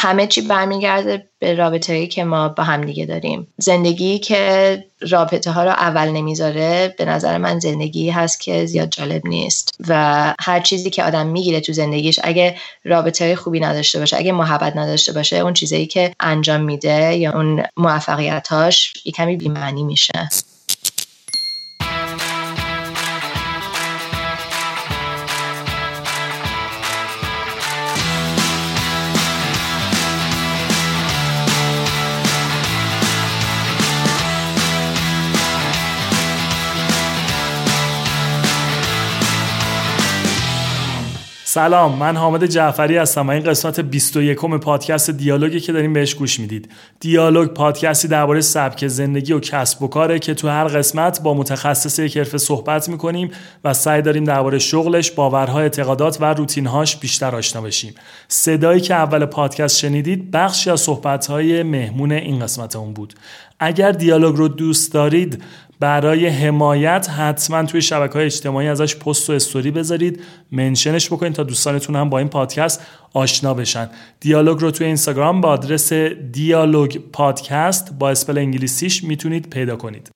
همه چی برمیگرده به رابطه هایی که ما با هم دیگه داریم. زندگی که رابطه ها رو اول نمی‌ذاره به نظر من زندگی هست که زیاد جالب نیست. و هر چیزی که آدم می‌گیره تو زندگیش اگه رابطه های خوبی نداشته باشه اگه محبت نداشته باشه اون چیزایی که انجام میده یا اون موفقیتاش یه کمی بیمعنی میشه. سلام من حامد جعفری هستم و این قسمت 21 پادکست دیالوگی که داریم بهش گوش می‌دید. دیالوگ پادکستی درباره سبک زندگی و کسب و کاره که تو هر قسمت با متخصص یک حرفه صحبت می‌کنیم و سعی داریم درباره شغلش باورها اعتقادات و روتینهاش بیشتر آشنا بشیم. صدایی که اول پادکست شنیدید بخشی از صحبتهای مهمون این قسمت اون بود. اگر دیالوگ رو دوست دارید برای حمایت حتما توی شبکه های اجتماعی ازش پست و استوری بذارید. منشنش بکنید تا دوستانتون هم با این پادکست آشنا بشن. دیالوگ رو توی اینستاگرام با آدرس دیالوگ پادکست با اسپل انگلیسیش می‌تونید پیدا کنید.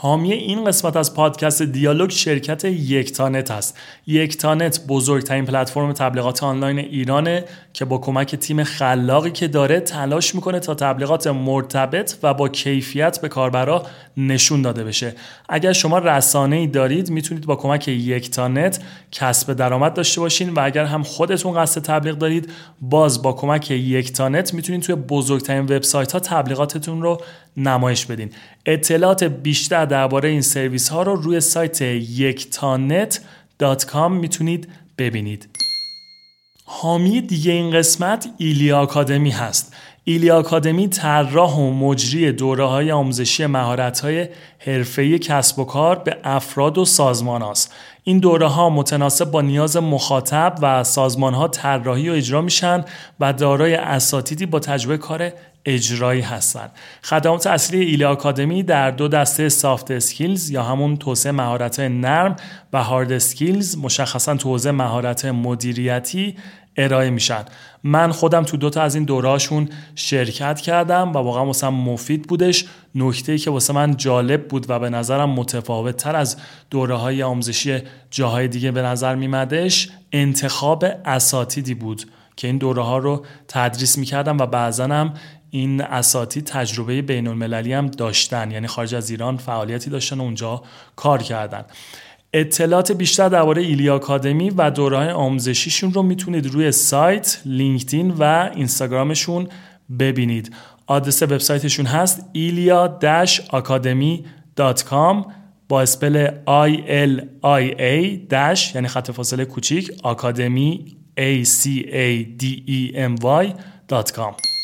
حامی این قسمت از پادکست دیالوگ شرکت یکتانت است. یکتانت بزرگترین پلتفرم تبلیغات آنلاین ایرانه که با کمک تیم خلاقی که داره تلاش می‌کنه تا تبلیغات مرتبط و با کیفیت به کاربرا نشون داده بشه. اگر شما رسانه ای دارید می‌تونید با کمک یکتانت کسب درآمد داشته باشین و اگر هم خودتون قصد تبلیغ دارید باز با کمک یکتانت می‌تونید توی بزرگترین وبسایت ها تبلیغاتتون رو نمایش بدین. اطلاعات بیشتر درباره این سرویس ها رو روی سایت یکتانت.com می‌تونید ببینید. حامی دیگه این قسمت ایلیا آکادمی هست. ایلیا آکادمی طراح و مجری دوره های آموزشی مهارت های حرفه‌ای کسب و کار به افراد و سازمان هاست. این دوره ها متناسب با نیاز مخاطب و سازمان ها طراحی و اجرا میشن و دارای اساتیدی با تجربه کار اجرایی هستند. خدمات اصلی ایلی آکادمی در دو دسته soft skills یا همون توسعه مهارت نرم و hard skills مشخصا توسعه مهارت مدیریتی ارائه میشن من خودم تو دوتا از این دورهاشون شرکت کردم و واقعا واسه مفید بودش نکته که واسه من جالب بود و به نظرم متفاوت تر از دوره های آموزشی جاهای دیگه به نظر میمدش انتخاب اساتیدی بود که این دوره ها رو تدریس می‌کردم و بعضا هم این اساتی تجربه بین المللی هم داشتن. یعنی خارج از ایران فعالیتی داشتن و اونجا کار کردن. اطلاعات بیشتر درباره ایلی آکادمی و دوره آموزشیشون رو می‌تونید روی سایت، لینکدین و اینستاگرامشون ببینید. آدرس وبسایتشون هست ilia-academy.com با اسپل I L I A dash یعنی خط فاصله کوچیک آکادمی A C A D E M Y.com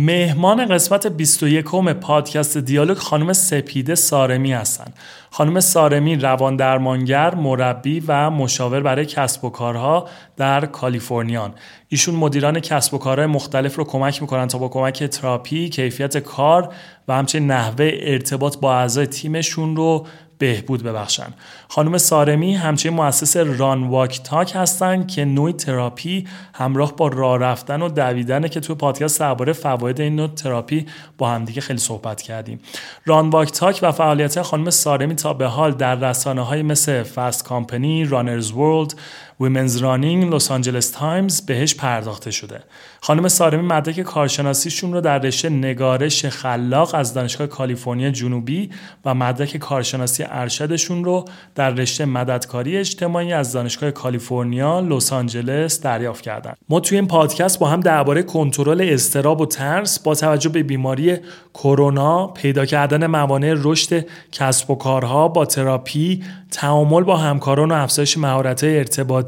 مهمان قسمت 21 پادکست دیالوگ خانم سپیده سارمی هستند. خانم سارمی روان درمانگر، مربی و مشاور برای کسب و کارها در کالیفرنیان. ایشون مدیران کسب و کارهای مختلف رو کمک می‌کنن تا با کمک تراپی، کیفیت کار و همچنین نحوه ارتباط با اعضای تیمشون رو بهبود ببخشن. خانم سارمی همچنین مؤسس Run Walk Talk هستن که نوعی تراپی همراه با راه رفتن و دویدن که توی پادکست درباره فواید این نوع تراپی با همدیگه خیلی صحبت کردیم. Run Walk Talk و فعالیت خانم سارمی تا به حال در رسانه های مثل Fast Company، Runner's World Women's Running لس آنجلس تایمز بهش پرداخته شده. خانم سارمی مدرک کارشناسیشون رو در رشته نگارش خلاق از دانشگاه کالیفرنیا جنوبی و مدرک کارشناسی ارشدشون رو در رشته مددکاری اجتماعی از دانشگاه کالیفرنیا لس آنجلس دریافت کردن. ما توی این پادکست با هم درباره کنترل اضطراب و ترس با توجه به بیماری کرونا پیدا کردن موانع رشد کسب و کارها با تراپی تعامل با همکاران و افزایش مهارت ارتباطی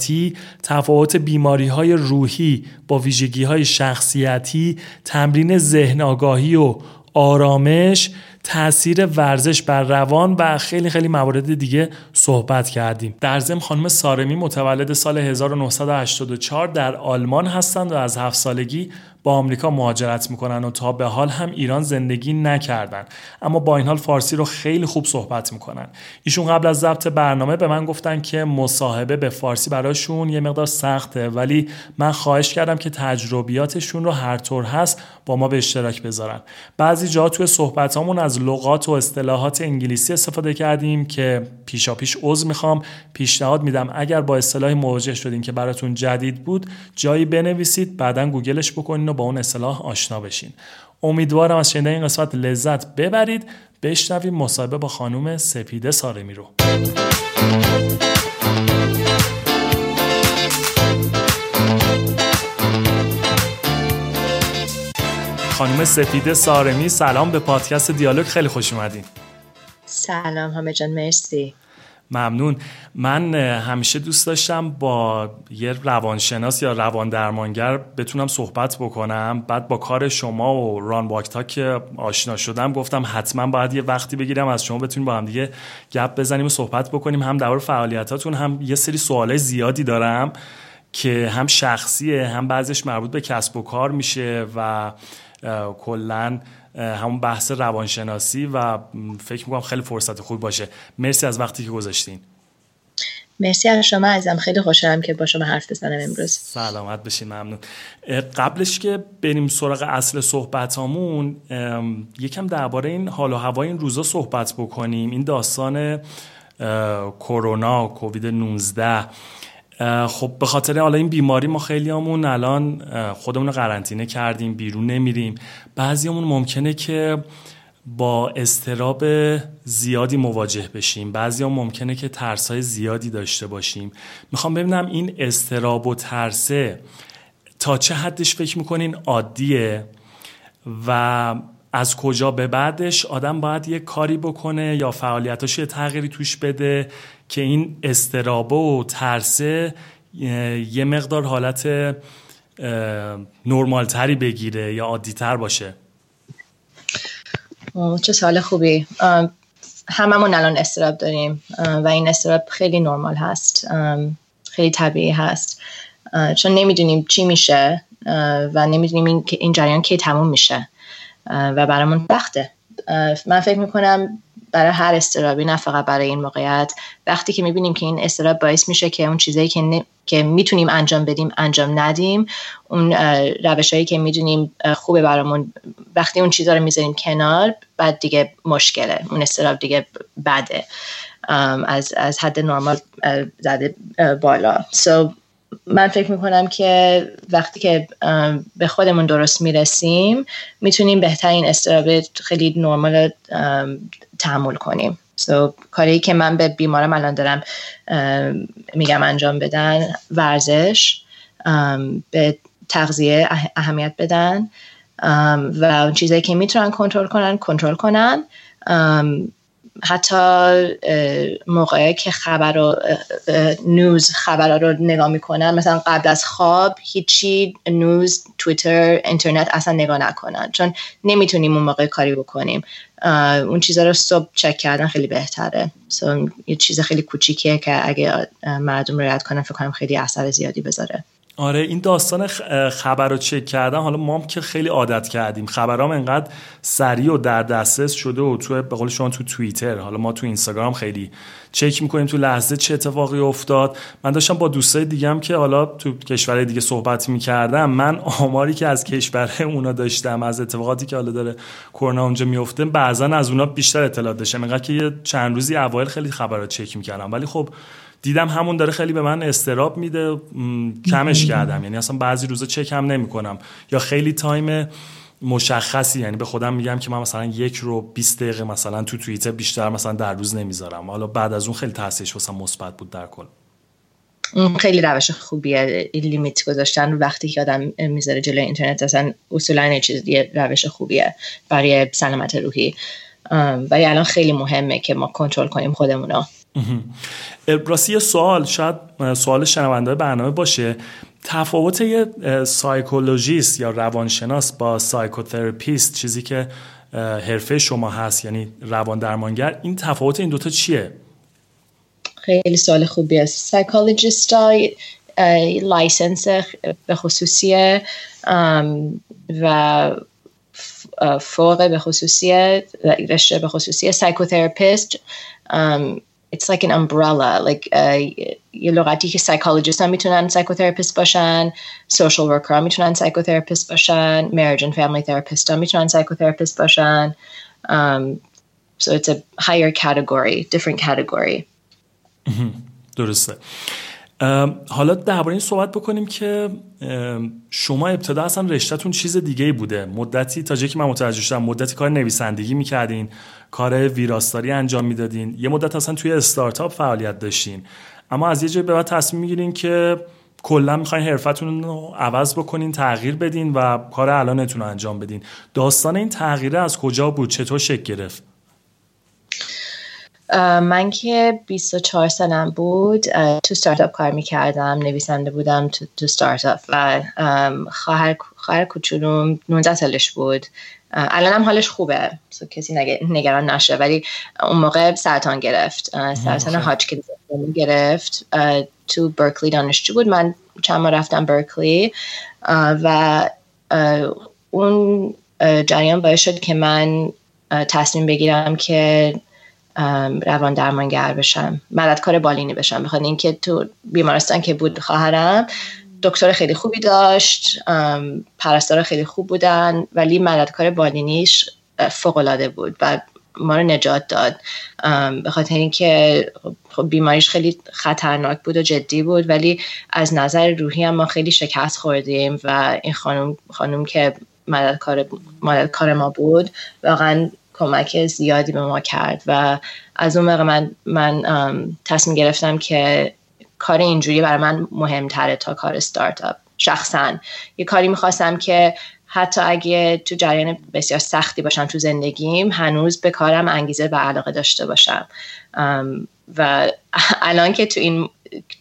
تفاوت بیماری های روحی با ویژگی های شخصیتی تمرین ذهن آگاهی و آرامش تاثیر ورزش بر روان و خیلی خیلی موارد دیگه صحبت کردیم. در ضمن خانم سارمی متولد سال 1984 در آلمان هستند و از هفت سالگی با آمریکا مهاجرت می‌کنن و تا به حال هم ایران زندگی نکردن. اما با این حال فارسی رو خیلی خوب صحبت می‌کنن. ایشون قبل از ضبط برنامه به من گفتن که مصاحبه به فارسی براشون یه مقدار سخته ولی من خواهش کردم که تجربیاتشون رو هر طور هست با ما به اشتراک بذارن. بعضی جا توی صحبتامون از لغات و اصطلاحات انگلیسی استفاده کردیم که پیشا پیش عذر می‌خوام. پیشنهاد میدم اگر با اصطلاحی مواجه شدین که براتون جدید بود جایی بنویسید بعدا گوگلش بکنین و با اون اصطلاح آشنا بشین. امیدوارم از شنیدن این قسمت لذت ببرید. بشنویم مصاحبه با خانم سپیده سارمی رو. خانم سپیده سارمی سلام به پادکست دیالوگ خیلی خوش اومدین. سلام همه جان مرسی. ممنون. من همیشه دوست داشتم با یه روانشناس یا روان درمانگر بتونم صحبت بکنم. بعد با کار شما و ران واکتا که آشنا شدم گفتم حتما باید یه وقتی بگیرم از شما بتونیم با هم دیگه گپ بزنیم و صحبت بکنیم. هم در فعالیتاتون هم یه سری سوالای زیادی دارم که هم شخصیه هم بعضش مربوط به کسب و کار میشه و کلا همون بحث روانشناسی و فکر می‌کنم خیلی فرصت خوب باشه. مرسی از وقتی که گذاشتین. مرسی از شما ازم خیلی خوشحالم که با شما حرف بزنم امروز. سلامت بشین ممنون. قبلش که بریم سراغ اصل صحبتامون یکم درباره این حال و هوای این روزا صحبت بکنیم. این داستان کرونا کووید 19 خب به خاطر حالا این بیماری ما خیلیامون الان خودمون رو قرنطینه کردیم بیرون نمیریم. بعضیامون ممکنه که با استراب زیادی مواجه بشیم. بعضی هم ممکنه که ترس های زیادی داشته باشیم. می‌خوام ببینم این استراب و ترسه تا چه حدش فکر می‌کنین عادیه و از کجا به بعدش آدم باید یه کاری بکنه یا فعالیتاش یه تغییری توش بده که این استرابه و ترسه یه مقدار حالت نرمالتری بگیره یا عادیتر باشه. چه سال خوبی. هممون الان استراب داریم و این استراب خیلی نرمال هست خیلی طبیعی هست. چون نمی‌دونیم چی میشه و نمی‌دونیم این جریان کی تموم میشه و برامون وقته من فکر می‌کنم برای هر استرابی نه فقط برای این موقعیت. وقتی که می‌بینیم که این استراب باعث میشه که اون چیزایی که, که می‌تونیم انجام بدیم انجام ندیم اون روش هایی که می‌دونیم خوبه برامون. وقتی اون چیزها رو می‌ذاریم کنار بعد دیگه مشکله. اون استراب دیگه بده. از, از حد نرمال زده بالا. So, من فکر می‌کنم که وقتی که به خودمون درست می‌رسیم می‌تونیم بهترین استراب خیلی نرمال تحمل کنیم. So, کاری که من به بیمارم الان دارم میگم انجام بدن ورزش به تغذیه اهمیت بدن و اون چیزایی که می‌تونن کنترل کنن کنترل کنن. حتی موقعی که خبر رو نوز خبر رو نگاه می‌کنن مثلا قبل از خواب هیچی نوز تویتر اینترنت اصلا نگاه نکنن چون نمی‌تونیم اون موقع کاری بکنیم. اون چیزا رو صبح چک کردن خیلی بهتره. So, یه چیز خیلی کوچیکیه که اگه مردم رعایت کنن فکر کنم خیلی اثر زیادی بذاره. آره این داستان خبر رو چک کردن حالا ما هم که خیلی عادت کردیم. خبرام انقدر سریع و در دسترس شده و تو به قول شما تو توییتر. حالا ما تو اینستاگرام خیلی چک می‌کنیم تو لحظه چه اتفاقی افتاد. من داشتم با دوستای دیگه که حالا تو کشور دیگه صحبت می‌کردم من آماری که از کشور اونا داشتم از اتفاقاتی که حالا داره کرونا اونجا میفته بعضا از اونا بیشتر اطلاعات داشتم. انقدر که یه چند روزی اوایل خیلی خبرات چک می‌کردم. ولی خب دیدم همون داره خیلی به من اضطراب میده کمش کردم. یعنی اصلا بعضی روزا چک هم نمی‌کنم. یا خیلی time مشخصی یعنی به خودم میگم که من مثلا یک رو 20 دقیقه مثلا تو توییتر بیشتر مثلا در روز نمی‌ذارم. حالا بعد از اون خیلی تاثیرش واسم مثبت بود در کل. خیلی روش خوبیه این limit گذاشتن. وقتی که آدم می‌ذاره جلوی اینترنت اصلا اصولا چیز یه روش خوبیه برای سلامت روحی. ولی الان خیلی مهمه که ما کنترل کنیم خودمونو. راستی سوال شاید سوال شنونده برنامه باشه. تفاوت یه psychologist یا روانشناس با psychotherapist چیزی که حرفه شما هست یعنی روان درمانگر این تفاوت این دوتا چیه؟ خیلی سوال خوبی است psychologist license به خصوصی و فوق به خصوصی رشته به خصوصی سایکوتراپیست it's like an umbrella like یه لغتی که سایکولوژیست هم میتونن سایکوتراپیست باشن social worker هم میتونن سایکوتراپیست باشن marriage and family therapist هم میتونن سایکوتراپیست باشن um, so it's a higher category different category درسته حالا درباره این صحبت بکنیم که شما ابتدا اصلا رشتهتون چیز دیگه بوده. مدتی تا که من متوجه شدم مدتی کار نویسندگی می‌کردین کار ویراستاری انجام می‌دادین. یه مدت اصلا توی استارتاپ فعالیت داشتین. اما از یه جای به بعد تصمیم می‌گیرین که کلا می‌خواین حرفتون رو عوض بکنین تغییر بدین و کار الانتون رو انجام بدین. داستان این تغییره از کجا بود؟ چطور شکل گرفت؟ من که 24 سنم بود تو ستارتاپ کار می‌کردم نویسنده بودم تو, تو ستارتاپ و خواهر خواهر کوچولوم 19 سالش بود. الان هم حالش خوبه کسی نگران نشه ولی اون موقع سرطان گرفت. سرطان هاچکینز گرفت. تو برکلی دانشجو بود من چند ماه رفتم برکلی. و اون جریان باعث شد که من تصمیم بگیرم که روان درمانگر بشم. مددکار بالینی بشم. بخاطر اینکه تو بیمارستان که بود خواهرم دکتر خیلی خوبی داشت پرستار خیلی خوب بودن ولی مددکار بالینیش فوق العاده بود و ما رو نجات داد. به خاطر اینکه خب بیماریش خیلی خطرناک بود و جدی بود ولی از نظر روحی هم ما خیلی شکست خوردیم و این خانم خانم که مددکار مددکار ما بود واقعا کمک زیادی به ما کرد و از اون موقع من من تصمیم گرفتم که کار اینجوری برای من مهمتره تا کار ستارتاپ شخصا یه کاری می‌خواستم که حتی اگه تو جریان بسیار سختی باشم تو زندگیم هنوز به کارم انگیزه و علاقه داشته باشم. و الان که تو این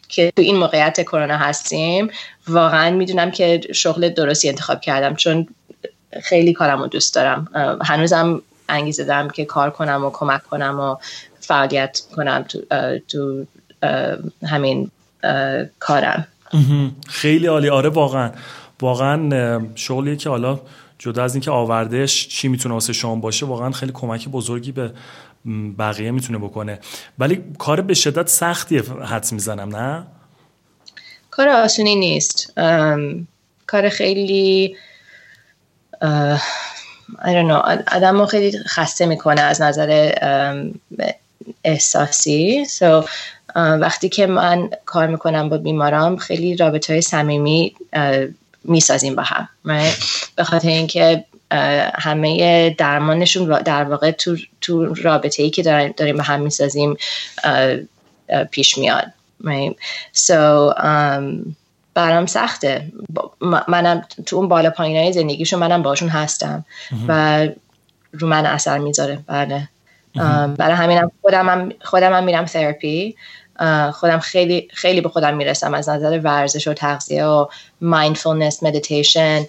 که تو این موقعیت کرونا هستیم واقعا می‌دونم که شغل درستی انتخاب کردم چون خیلی کارم رو دوست دارم. هنوزم انگیزه دارم که کار کنم و کمک کنم و فعالیت کنم تو, تو همین کارم. خیلی عالی. آره واقعا. واقعا شغلیه که حالا جدا از اینکه آوردهش چی می‌تونه واسه شما باشه واقعا خیلی کمک بزرگی به بقیه می‌تونه بکنه. ولی کار به شدت سختیه حدس می‌زنم نه؟ کار آسونی نیست. کار خیلی I don't know. آدم خیلی خسته می‌کنه از نظر احساسی. So, وقتی که من کار می‌کنم با بیمارام خیلی رابطه های صمیمی می‌سازیم با هم به خاطر اینکه همه درمانشون در واقع تو, تو رابطه ای که داریم با هم می‌سازیم پیش میاد right? so, um, برام سخته. منم تو اون بالا پایین های زندگیشون منم باشون هستم. و رو من اثر می‌ذاره. بله. برای همینم خودم هم خودم هم میرم تراپی خودم خیلی خیلی به خودم می‌رسم. از نظر ورزش و تغذیه و mindfulness مدیتیشن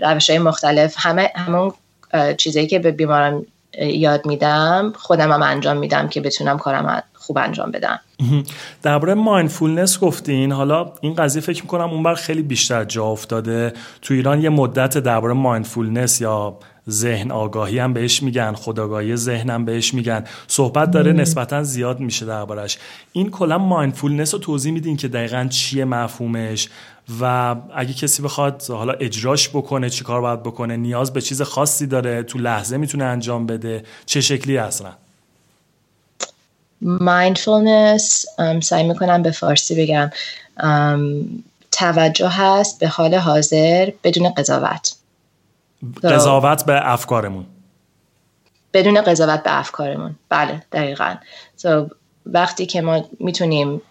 روش های مختلف. همه همون چیزایی که به بیمارم یاد میدم خودم هم انجام میدم که بتونم کارم خوب انجام بدم. درباره mindfulness گفتین حالا این قضیه فکر می‌کنم اون ور خیلی بیشتر جا افتاده. تو ایران یه مدت درباره mindfulness یا ذهن آگاهی هم بهش میگن خودآگاهی ذهن هم بهش میگن. صحبت داره نسبتا زیاد میشه دربارش. این کلا mindfulness رو توضیح میدین که دقیقا چیه مفهومش؟ و اگه کسی بخواد حالا اجراش بکنه چی کار باید بکنه نیاز به چیز خاصی داره تو لحظه می‌تونه انجام بده چه شکلی اصلا mindfulness سعی می‌کنم به فارسی بگم. توجه هست به حال حاضر بدون قضاوت. قضاوت به افکارمون. بدون قضاوت به افکارمون. بله دقیقا. So, وقتی که ما می‌تونیم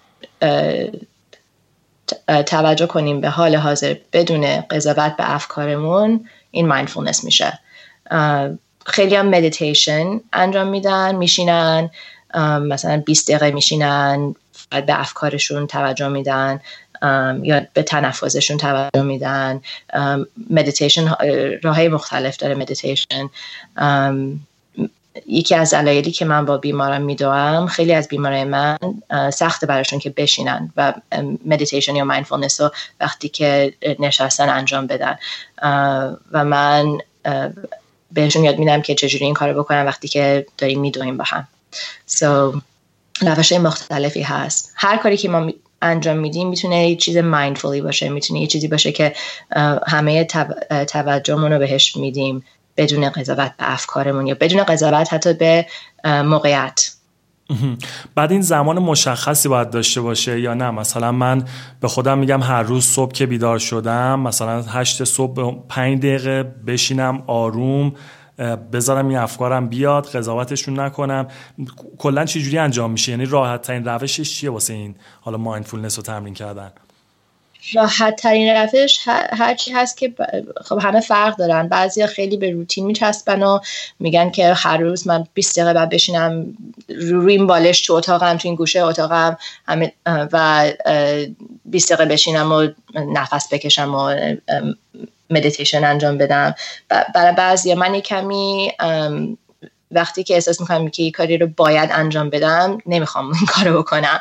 توجه کنیم به حال حاضر بدون قضاوت به افکارمون این مایندفولنس میشه. خیلی هم مدیتیشن انجام میدن میشینن مثلا 20 دقیقه میشینن به افکارشون توجه میدن یا به تنفسشون توجه میدن. مدیتیشن راه مختلف داره مدیتیشن یکی از دلایلی که من با بیمارم می‌دوم خیلی از بیمارای من سخت براشون که بشینن و مدیتیشن یا mindfulness رو وقتی که نشستن انجام بدن. و من بهشون یاد میدم که چجوری این کارو بکنن وقتی که داریم میدویم با هم. So, روش مختلفی هست. هر کاری که ما انجام میدیم می‌تونه یه چیز مایندفولی باشه می‌تونه یه چیزی باشه که همه توجهمون رو بهش میدیم. بدون قضاوت به افکارمون یا بدون قضاوت حتی به موقعیت. بعد این زمان مشخصی باید داشته باشه یا نه؟ مثلا من به خودم میگم هر روز صبح که بیدار شدم مثلا هشت صبح پنج دقیقه بشینم آروم بذارم این افکارم بیاد قضاوتشون نکنم. کلا چجوری انجام میشه؟ یعنی راحت ترین روشش چیه واسه این؟ حالا مایندفولنس رو تمرین کردن. راحت ترین روش هرچی هست که خب همه فرق دارن. بعضی خیلی به روتین میچسبن و میگن که هر روز من 20 دقیقه بعد بشینم روی این بالش تو اتاقم تو این گوشه اتاقم و 20 دقیقه بشینم و نفس بکشم و مدیتیشن انجام بدم. برای بعضی من کمی وقتی که احساس می‌کنم که این کاری رو باید انجام بدم نمی‌خوام این کارو بکنم.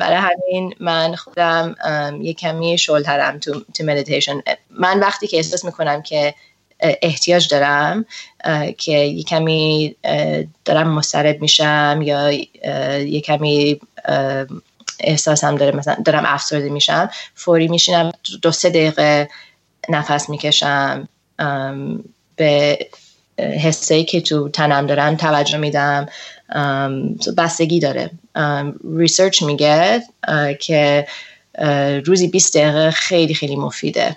برای همین من خودم یه کمی شل‌ترم تو, تو مدیتیشن من وقتی که احساس می‌کنم که احتیاج دارم که یه کمی دارم مسترب میشم یا یه کمی احساسم داره مثلا دارم افسرده میشم فوری میشینم دو سه دقیقه نفس می‌کشم به حسایی که تو تنم دارن توجه میدم. بستگی داره. ریسرچ میگه که روزی 20 دقیقه خیلی خیلی مفیده.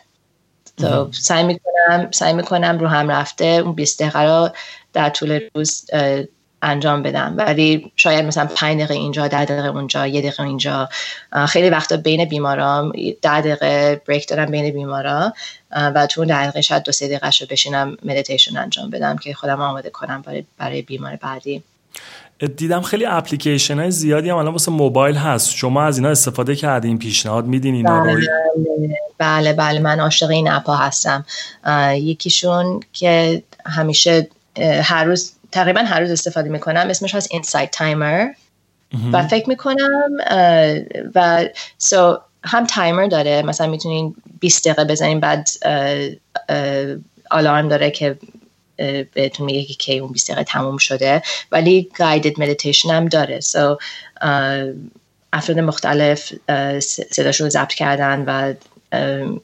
تو سعی می‌کنم سعی می‌کنم رو هم رفته اون 20 دقیقه رو در طول روز انجام بدم. ولی شاید مثلا 5 دقیقه اینجا 10 دقیقه اونجا یه دقیقه اینجا. خیلی وقتا بین بیمارام 10 دقیقه break دارم بین بیمارا. و تو اون دقیقه شاید دو سه دقیقه رو بشینم مدیتیشن انجام بدم که خودم آماده کنم برای, برای بیمار بعدی. دیدم خیلی اپلیکیشن های زیادی هم الان واسه موبایل هست. شما از اینا استفاده کردین پیشنهاد میدین اینا بله, بله بله. من عاشق این اپا هستم. یکیشون که همیشه هر روز تقریبا هر روز استفاده می‌کنم. اسمش هست Insight Timer و فکر می‌کنم و so هم تایمر داره. مثلا می‌تونین 20 دقیقه بزنین بعد آلارم داره که بهتون میگه که کی اون 20 دقیقه تموم شده. ولی guided meditation هم داره. so افراد مختلف صداشون رو ضبط کردن و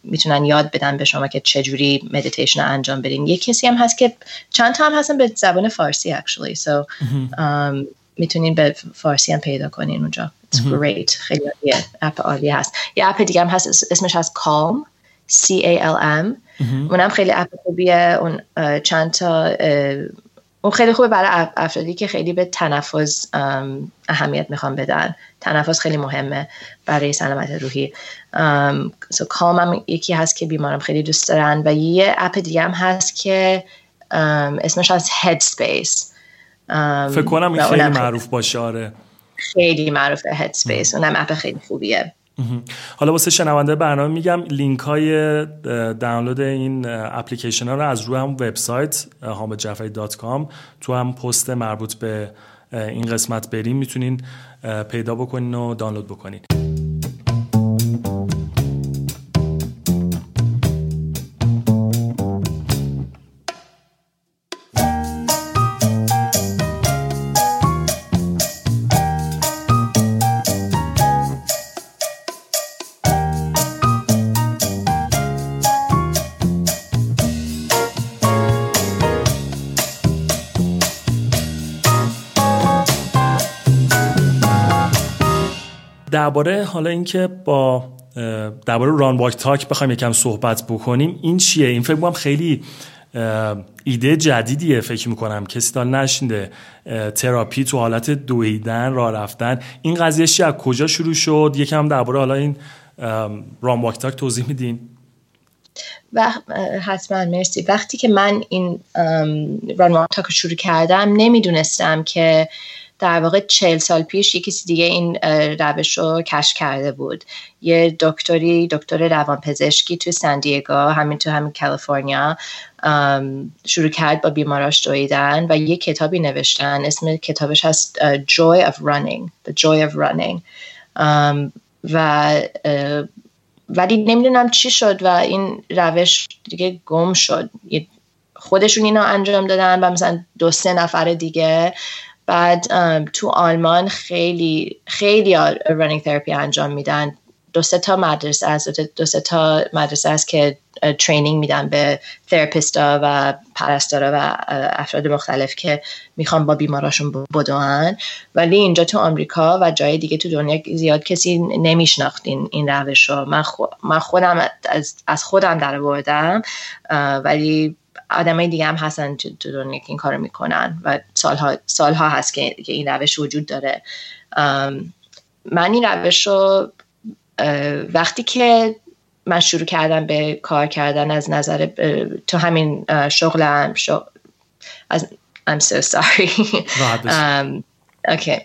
می‌تونن یاد بدن به شما که چجوری مدیتیشن انجام بدین. یه کسی هم هست که چند تا هم هستن به زبان فارسی actually. So um, می‌تونین به فارسی هم پیدا کنین اونجا. It's great. خیلی عالیه اپ عالی هست. یه اپ دیگه هم هست اسمش هست Calm. C A L M. اونم خیلی اپ خوبیه. اون چند تا اون خیلی خوبه برای افرادی که خیلی به تنفس اهمیت می‌خوان بدن. تنفس خیلی مهمه. برای سلامت روحی. سو کام هم یکی هست که بیمارم خیلی دوست دارن و یه اپ دیگه هم هست که اسمش از Headspace. فکر کنم این خیلی معروف باشه آره. خیلی معروفه Headspace. اونم اپ خیلی خوبیه. حالا واسه شنونده برنامه میگم لینک های دانلود این اپلیکیشن ها رو از روی هم وبسایت hamedjafari.com تو هم پست مربوط به این قسمت بریم. می‌تونین پیدا بکنین و دانلود بکنین. درباره حالا اینکه با درباره Run Walk Talk بخوایم یکم صحبت بکنیم این چیه؟ این فکر کنم خیلی ایده جدیدیه فکر می‌کنم. کسی تا نشینده تراپی تو حالت دویدن راه رفتن. این قضیه چی؟ از کجا شروع شد؟ یکم درباره حالا این Run Walk Talk توضیح میدین. و حتما. مرسی. وقتی که من این Run Walk Talk شروع کردم نمی‌دونستم که در واقع چهل سال پیش یکی دیگه این روش رو کشف کرده بود. یه دکتری دکتر روانپزشکی تو سندیگو همین تو همین کالیفرنیا شروع کرد با بیماراش دویدن و یه کتابی نوشتن. اسم کتابش هست Joy of Running The Joy of Running. و ولی نمی‌دونم چی شد و این روش دیگه گم شد. خودشون اینا انجام دادن و مثلا دو سه نفر دیگه بعد تو آلمان خیلی خیلی رانینگ تراپی انجام میدن. دو سه تا مدرسه از دو سه تا مدرسه است که ترینینگ میدن به تراپیستا و پرستارا و افراد مختلف که می‌خوان با بیماراشون بدوان. ولی اینجا تو آمریکا و جای دیگه تو دنیا زیاد کسی نمیشناخت این, این روش رو من, من خودم از, از خودم در بردم ولی آدمای دیگه هم هستن تو دنیا که این کارو می‌کنن و سالها, سالها هست که این روش وجود داره. من این روش رو وقتی که من شروع کردم به کار کردن از نظر تو همین شغلم شغل از I'm so sorry. اوکی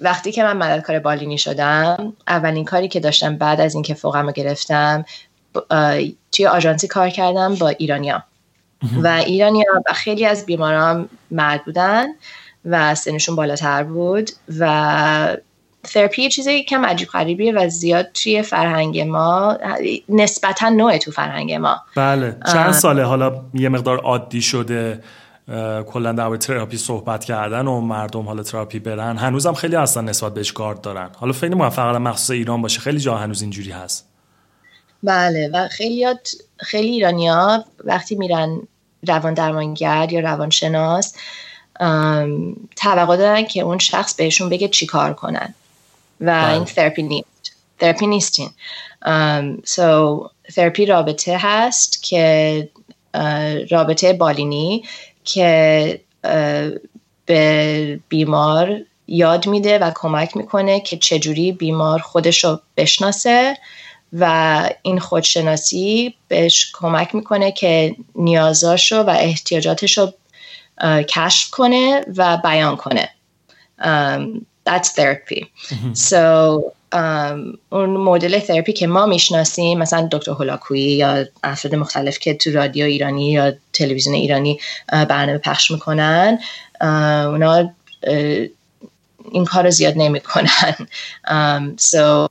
وقتی که من مددکار بالینی شدم اولین کاری که داشتم بعد از اینکه فوقم رو گرفتم توی آژانسی کار کردم با ایرانیا. و ایرانیا و خیلی از بیماران مرد بودن و سنشون بالاتر بود و تراپی یه چیزی کم عجیب غریبیه و زیاد توی فرهنگ ما نسبتا نوع تو فرهنگ ما. بله چند ساله حالا یه مقدار عادی شده کلا در تراپی صحبت کردن و مردم حالا تراپی برن. هنوزم خیلی اصلا نسبت بهش گارد دارن. حالا خیلی مواقع مخصوص ایران باشه خیلی جا هنوز اینجوری هست. بله و خیلی خیلی ایرانیا وقتی میرن روان درمانگر یا روانشناس توقع دارن که اون شخص بهشون بگه چی کار کنن. و این تراپی نیست. therapy نیست این. So therapy رابطه هست که رابطه بالینی که به بیمار یاد میده و کمک می‌کنه که چجوری بیمار خودش رو بشناسه. و این خودشناسی بهش کمک می‌کنه که نیازاشو و احتیاجاتش رو کشف کنه و بیان کنه. um, that's therapy. so um, اون مدل تراپی که ما می‌شناسیم مثلا دکتر هولاکویی یا افراد مختلف که تو رادیو ایرانی یا تلویزیون ایرانی برنامه پخش می‌کنن اونا این کار رو زیاد نمی‌کنن. um, so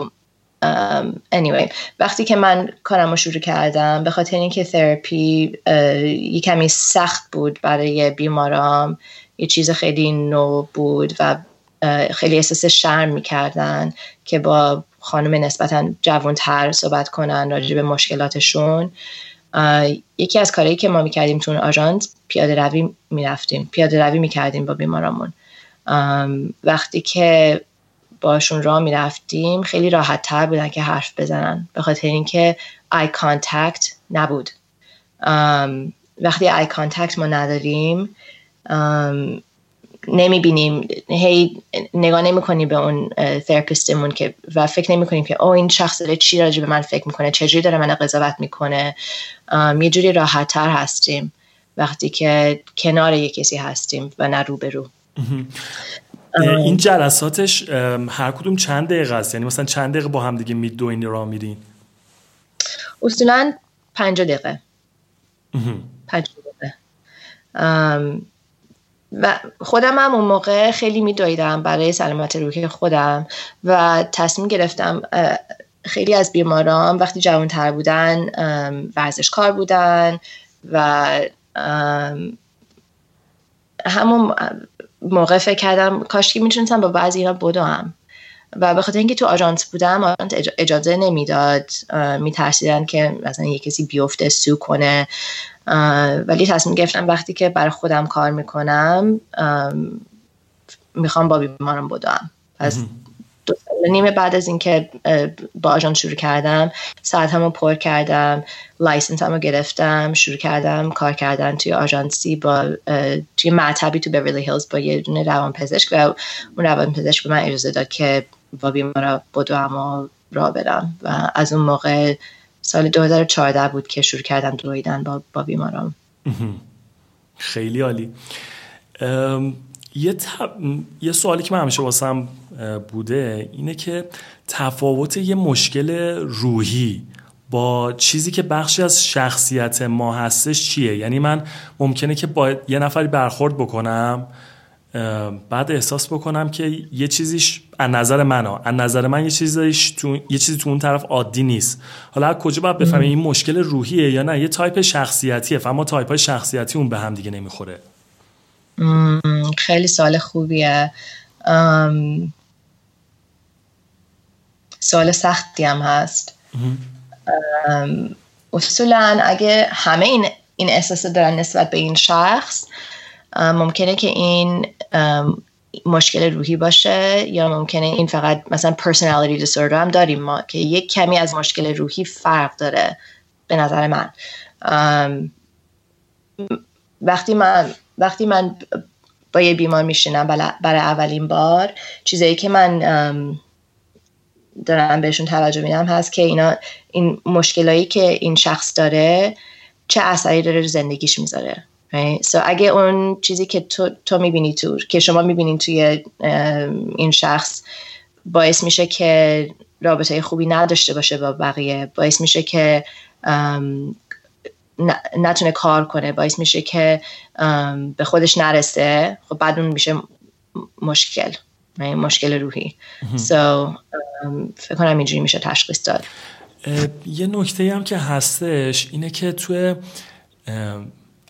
anyway وقتی که من کارم رو شروع کردم به خاطر اینکه تراپی یه کمی سخت بود برای بیمارام یه چیز خیلی نو بود و خیلی احساس شرم می‌کردن که با خانم نسبتا جوانتر صحبت کنن راجع به مشکلاتشون. یکی از کارهایی که ما می‌کردیم تو آژانس پیاده روی می‌رفتیم پیاده روی می‌کردیم با بیمارامون. وقتی که باشون راه می‌رفتیم خیلی راحت تر بودن که حرف بزنن به خاطر اینکه eye contact نبود. وقتی eye contact ما نداریم نمی‌بینیم. هی نگاه نمی کنیم به اون therapist مون که و فکر نمی کنیم که او این شخص داره چی راجع به من فکر می‌کنه چجوری داره من قضاوت می‌کنه. یه جوری راحت تر هستیم وقتی که کنار یه کسی هستیم و نه رو به رو این جلساتش هر کدوم چند دقیقه است؟ یعنی مثلا چند دقیقه با هم دیگه میدوین را میرین؟ اصولا پنج دقیقه. پنج دقیقه. و خودم هم اون موقع خیلی میدویدم برای سلامت روحی خودم و تصمیم گرفتم خیلی از بیماران وقتی جوانتر بودن ورزشکار بودن و همون موقع فکر کردم کاش که می‌تونستم با بعضی اینا بدوم. و به خاطر اینکه تو آژانس بودم آژانس اجازه نمی‌داد میترسیدن که مثلا یه کسی بیفته سو کنه. ولی تصمیم گرفتم وقتی که برای خودم کار می‌کنم می‌خوام با بیمارم بدوم. پس دو سال نیمه بعد از اینکه با آژانس شروع کردم ساعت هامو پر کردم license امو گرفتم شروع کردم کار کردن توی آژانسی با توی مطبی تو بیورلی هیلز با یه دونه روان پزشک و اون روان پزشک به من اجازه داد که با بیمارا بدوم و راه برم و از اون موقع سال 2014 بود که شروع کردم دویدن با, با بیمارم خیلی عالی. یه, یه سوالی که من همیشه واسم بوده اینه که تفاوت یه مشکل روحی با چیزی که بخشی از شخصیت ما هستش چیه؟ یعنی من ممکنه که با یه نفری برخورد بکنم بعد احساس بکنم که یه چیزیش از نظر من از نظر من یه چیزیش تو یه چیزی تو اون طرف عادی نیست. حالا کجا باید بفهمیم این مشکل روحیه یا نه یه تایپ شخصیتیه فما تایپ های شخصیتی‌مون به هم دیگه نمی‌خوره. خیلی سال خوبیه. سال سختی هم هست. اصولا اگه همه این این احساس دارن نسبت به این شخص ممکنه که این مشکل روحی باشه یا ممکنه این فقط مثلا personality disorder هم داریم ما که یک کمی از مشکل روحی فرق داره به نظر من. وقتی من وقتی من با یه بیمار میشینم برای اولین بار چیزایی که من دارم بهشون توجه میدم هست که اینا این مشکلایی که این شخص داره چه اثری داره زندگیش می‌ذاره right? so اگه اون چیزی که تو, تو می‌بینی تو که شما می‌بینین توی این شخص باعث میشه که رابطه خوبی نداشته باشه با بقیه باعث میشه که نتونه کار کنه. باعث میشه که به خودش نرسه. خب بعد اون میشه مشکل مشکل روحی. so, فکر کنم اینجوری میشه تشخیص داد. یه نکته هم که هستش اینه که توی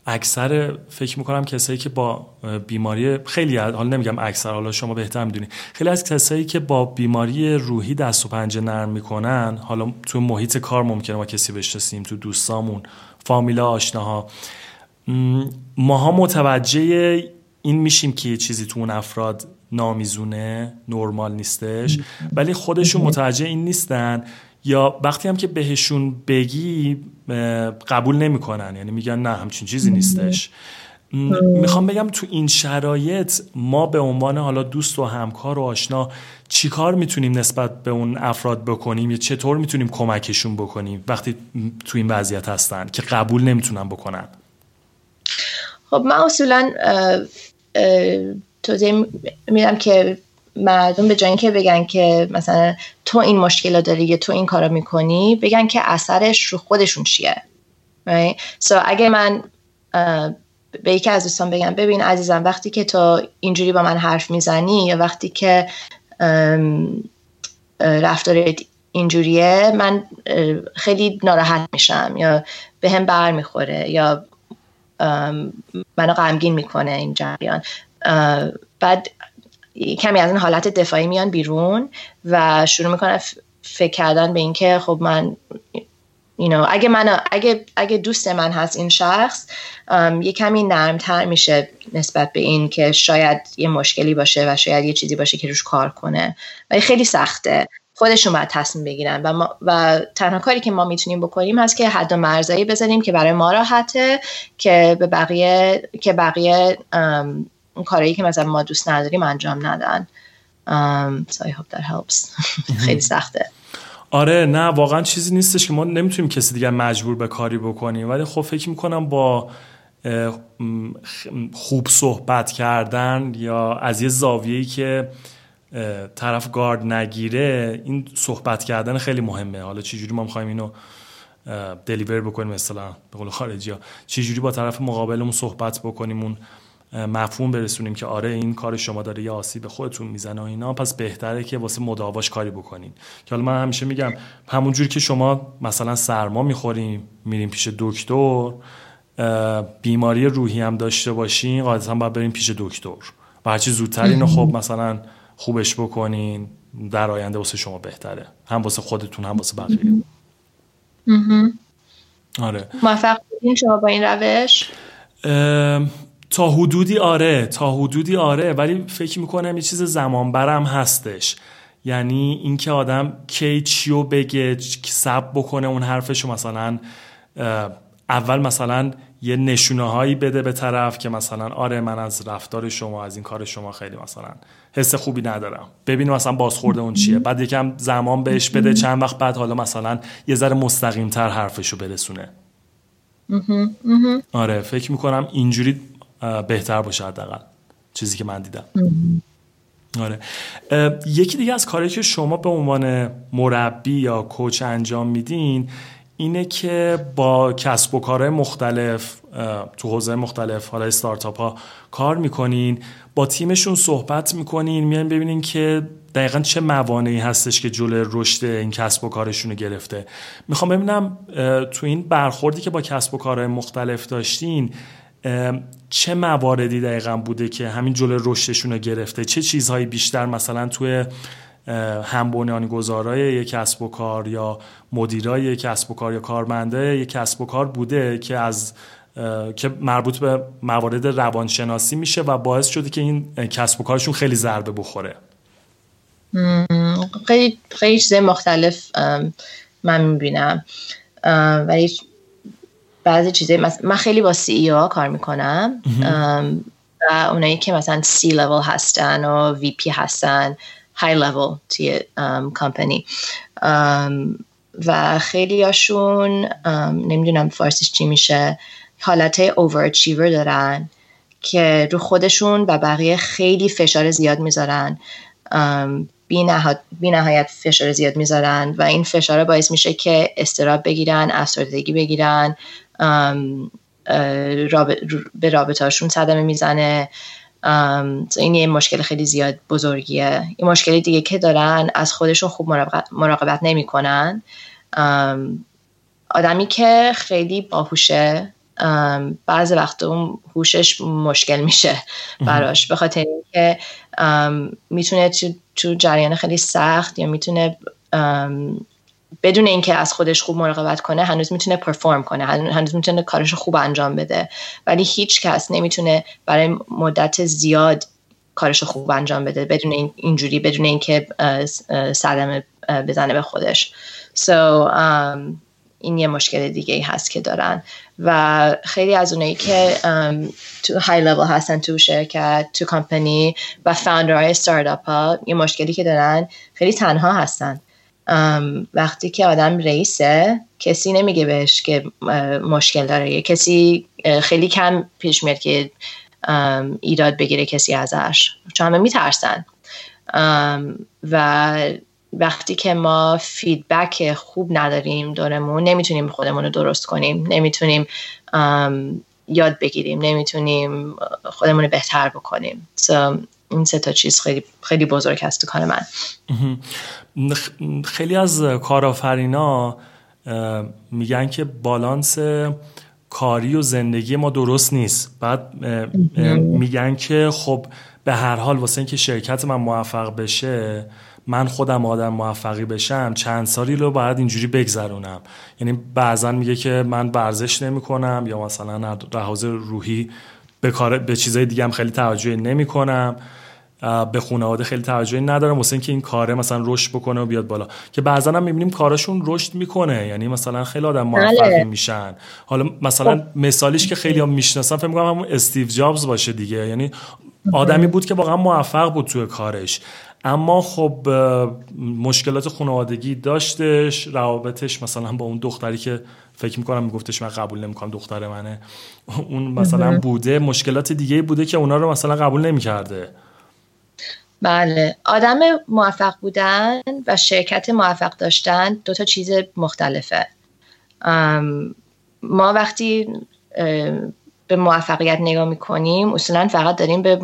اکثر فکر می‌کنم کسایی که با بیماری خیلی حالا نمیگم اکثر حالا شما بهتر می‌دونی. خیلی از کسایی که با بیماری روحی دست و پنجه نرم می‌کنن حالا تو محیط کار ممکنه ما کسی بشناسیم تو دوستامون فامیلا آشناها. ماها متوجه این میشیم که یه چیزی تو اون افراد نامیزونه نرمال نیستش. ولی خودشون متوجه این نیستن. یا وقتی هم که بهشون بگی قبول نمی‌کنن. یعنی میگن نه همچین چیزی نیستش. می‌خوام بگم تو این شرایط ما به عنوان حالا دوست و همکار و آشنا چیکار می‌تونیم نسبت به اون افراد بکنیم؟ یا چطور می‌تونیم کمکشون بکنیم وقتی تو این وضعیت هستن که قبول نمی‌تونن بکنن؟ خب من اصولا توضیح میدم که مردم به جای اینکه بگن که مثلا تو این مشکل داری یا تو این کارو می‌کنی بگن که اثرش رو خودشون چیه right? so اگه من به یکی از دوستان بگم ببین عزیزم وقتی که تو اینجوری با من حرف می‌زنی یا وقتی که رفتار اینجوریه من خیلی ناراحت میشم یا به هم بر می‌خوره یا منو غمگین می‌کنه این جریان بعد کمی از این حالت دفاعی میان بیرون و شروع می‌کنن فکر کردن به اینکه خب من you know, اگه من اگه اگه دوست من هست این شخص یه کمی نرمتر میشه نسبت به این که شاید یه مشکلی باشه و شاید یه چیزی باشه که روش کار کنه و خیلی سخته. خودشون باید تصمیم بگیرن و, و تنها کاری که ما می‌تونیم بکنیم هست که حد و مرزایی بزنیم که برای ما راحته که به بقیه که بقیه اون کارهایی که مثلا ما دوست نداریم انجام ندن. um, so I hope that helps. خیلی سخته. آره نه واقعا چیزی نیستش که ما نمی‌تونیم کسی دیگر مجبور به کاری بکنیم. ولی خب فکر می‌کنم با خوب صحبت کردن یا از یه زاویه‌ای که طرف گارد نگیره این صحبت کردن خیلی مهمه. حالا چجوری ما می‌خوایم اینو دلیور بکنیم مثلا به قول خارجی ها چجوری با طرف مقابلمون صحبت بکنیم اون مفهوم برسونیم که آره این کار شما داره یه آسیب خودتون می‌زنه و اینا پس بهتره که واسه مداواش کاری بکنین. که حالا من همیشه میگم همونجوری که شما مثلا سرما می‌خوریم میریم پیش دکتر بیماری روحی هم داشته باشین قاعدتا باید بریم پیش دکتر. و هرچی زودتر اینو خب مثلا خوبش بکنین در آینده واسه شما بهتره. هم واسه خودتون هم واسه بقیه. آره. موفق شما با این روش؟ تا حدودی آره تا حدودی آره ولی فکر می‌کنم یه چیز زمان برم هستش. یعنی اینکه آدم کی چیو بگه سب بکنه اون حرفشو مثلا اول مثلا یه نشونه هایی بده به طرف که مثلا آره من از رفتار شما از این کار شما خیلی مثلا حس خوبی ندارم. ببین مثلا بازخورده اون چیه. بعد یکم زمان بهش بده چند وقت بعد حالا مثلا یه ذره مستقیم تر حرفشو برسونه. آره فکر می‌کنم اینجوری بهتر باشه حداقل چیزی که من دیدم. آره. یکی دیگه از کاری که شما به عنوان مربی یا کوچ انجام میدین اینه که با کسب و کارهای مختلف تو حوزه مختلف حالا استارتاپ ها کار می‌کنین با تیمشون صحبت می‌کنین میان ببینین که دقیقا چه موانعی هستش که جلوی رشد این کسب و کارشون رو گرفته. می‌خوام ببینم تو این برخوردی که با کسب و کارهای مختلف داشتین چه مواردی دقیقا بوده که همین جلوی رشدشون رو گرفته؟ چه چیزهایی بیشتر مثلا توی هم بنیانگذارای یک کسب و کار یا مدیرای یک کسب و کار یا کارمنده یک کسب و کار بوده که از که مربوط به موارد روانشناسی میشه و باعث شده که این کسب و کارشون خیلی ضربه بخوره؟ خیلی خیلی مختلف من می‌بینم. ولی بعضی چیزای من خیلی با سی ای e کار می‌کنم و اونایی که مثلا سی level هستن و وی پی هستن های level توی کمپانی و خیلی هاشون نمی‌دونم فارسیش چی میشه حالت اوورچیور دارن که رو خودشون و بقیه خیلی فشار زیاد می‌ذارن. بی, نهایت فشار زیاد می‌ذارن و این فشار باعث میشه که استراب بگیرن افسردگی بگیرن به رابطهاشون صدمه می‌زنه. این یه مشکل خیلی زیاد بزرگیه. این مشکلی دیگه که دارن از خودشون خوب مراقبت نمی‌کنن. آدمی که خیلی باهوشه بعضی وقت اون هوشش مشکل میشه براش. به خاطر اینکه می‌تونه تو جریان خیلی سخت یا می‌تونه بدون اینکه از خودش خوب مراقبت کنه هنوز می‌تونه پرفورم کنه هنوز می‌تونه کارش خوب انجام بده. ولی هیچ کس نمی‌تونه برای مدت زیاد کارش خوب انجام بده بدون اینجوری بدون اینکه صدمه بزنه به خودش. So, um, این یه مشکل دیگه ای هست که دارن. و خیلی از اونایی که تو های لول هستن تو شرکت تو کمپانی و فاوندرهای ستارتاپ ها یه مشکلی که دارن خیلی تنها هستن. وقتی که آدم رئیسه کسی نمیگه بهش که مشکل داره. کسی خیلی کم پیش میاد که ایراد بگیره کسی ازش. چون همه میترسن. و وقتی که ما فیدبک خوب نداریم دورمون نمی‌تونیم خودمون رو درست کنیم نمی‌تونیم یاد بگیریم نمی‌تونیم خودمون رو بهتر بکنیم. So, این سه تا چیز خیلی خیلی بزرگ هست تو کار من. خیلی از کارآفرینا میگن که بالانس کاری و زندگی ما درست نیست. بعد میگن که خب به هر حال واسه اینکه شرکت من موفق بشه من خودم آدم موفقی بشم چند سالی رو باید اینجوری بگذرونم. یعنی بعضا میگه که من ورزش نمی کنم یا مثلا لحاظ روحی به, کار به چیزای دیگه هم خیلی توجه نمی کنم به خانواده خیلی توجهی ندارم واسه اینکه این کاره مثلا رشد بکنه و بیاد بالا. که بعضا هم می‌بینیم کاراشون رشد می‌کنه یعنی مثلا خیلی آدم موفقی بله. میشن. حالا مثلا خب. مثالیش که خیلی هم می‌شناسن فکر می‌کنم همون استیو جابز باشه دیگه. یعنی آدمی بود که واقعا موفق بود توی کارش. اما خب مشکلات خانوادگی داشتش روابطش مثلا با اون دختری که فکر می‌کنم میگفتش من قبول نمی‌کنم دختر منه. اون مثلا بوده مشکلات دیگه بوده که اونا رو مثلا قبول نمی‌کرده. بله. آدم موفق بودن و شرکت موفق داشتن دو تا چیز مختلفه. ما وقتی به موفقیت نگاه می‌کنیم اصولا فقط داریم به,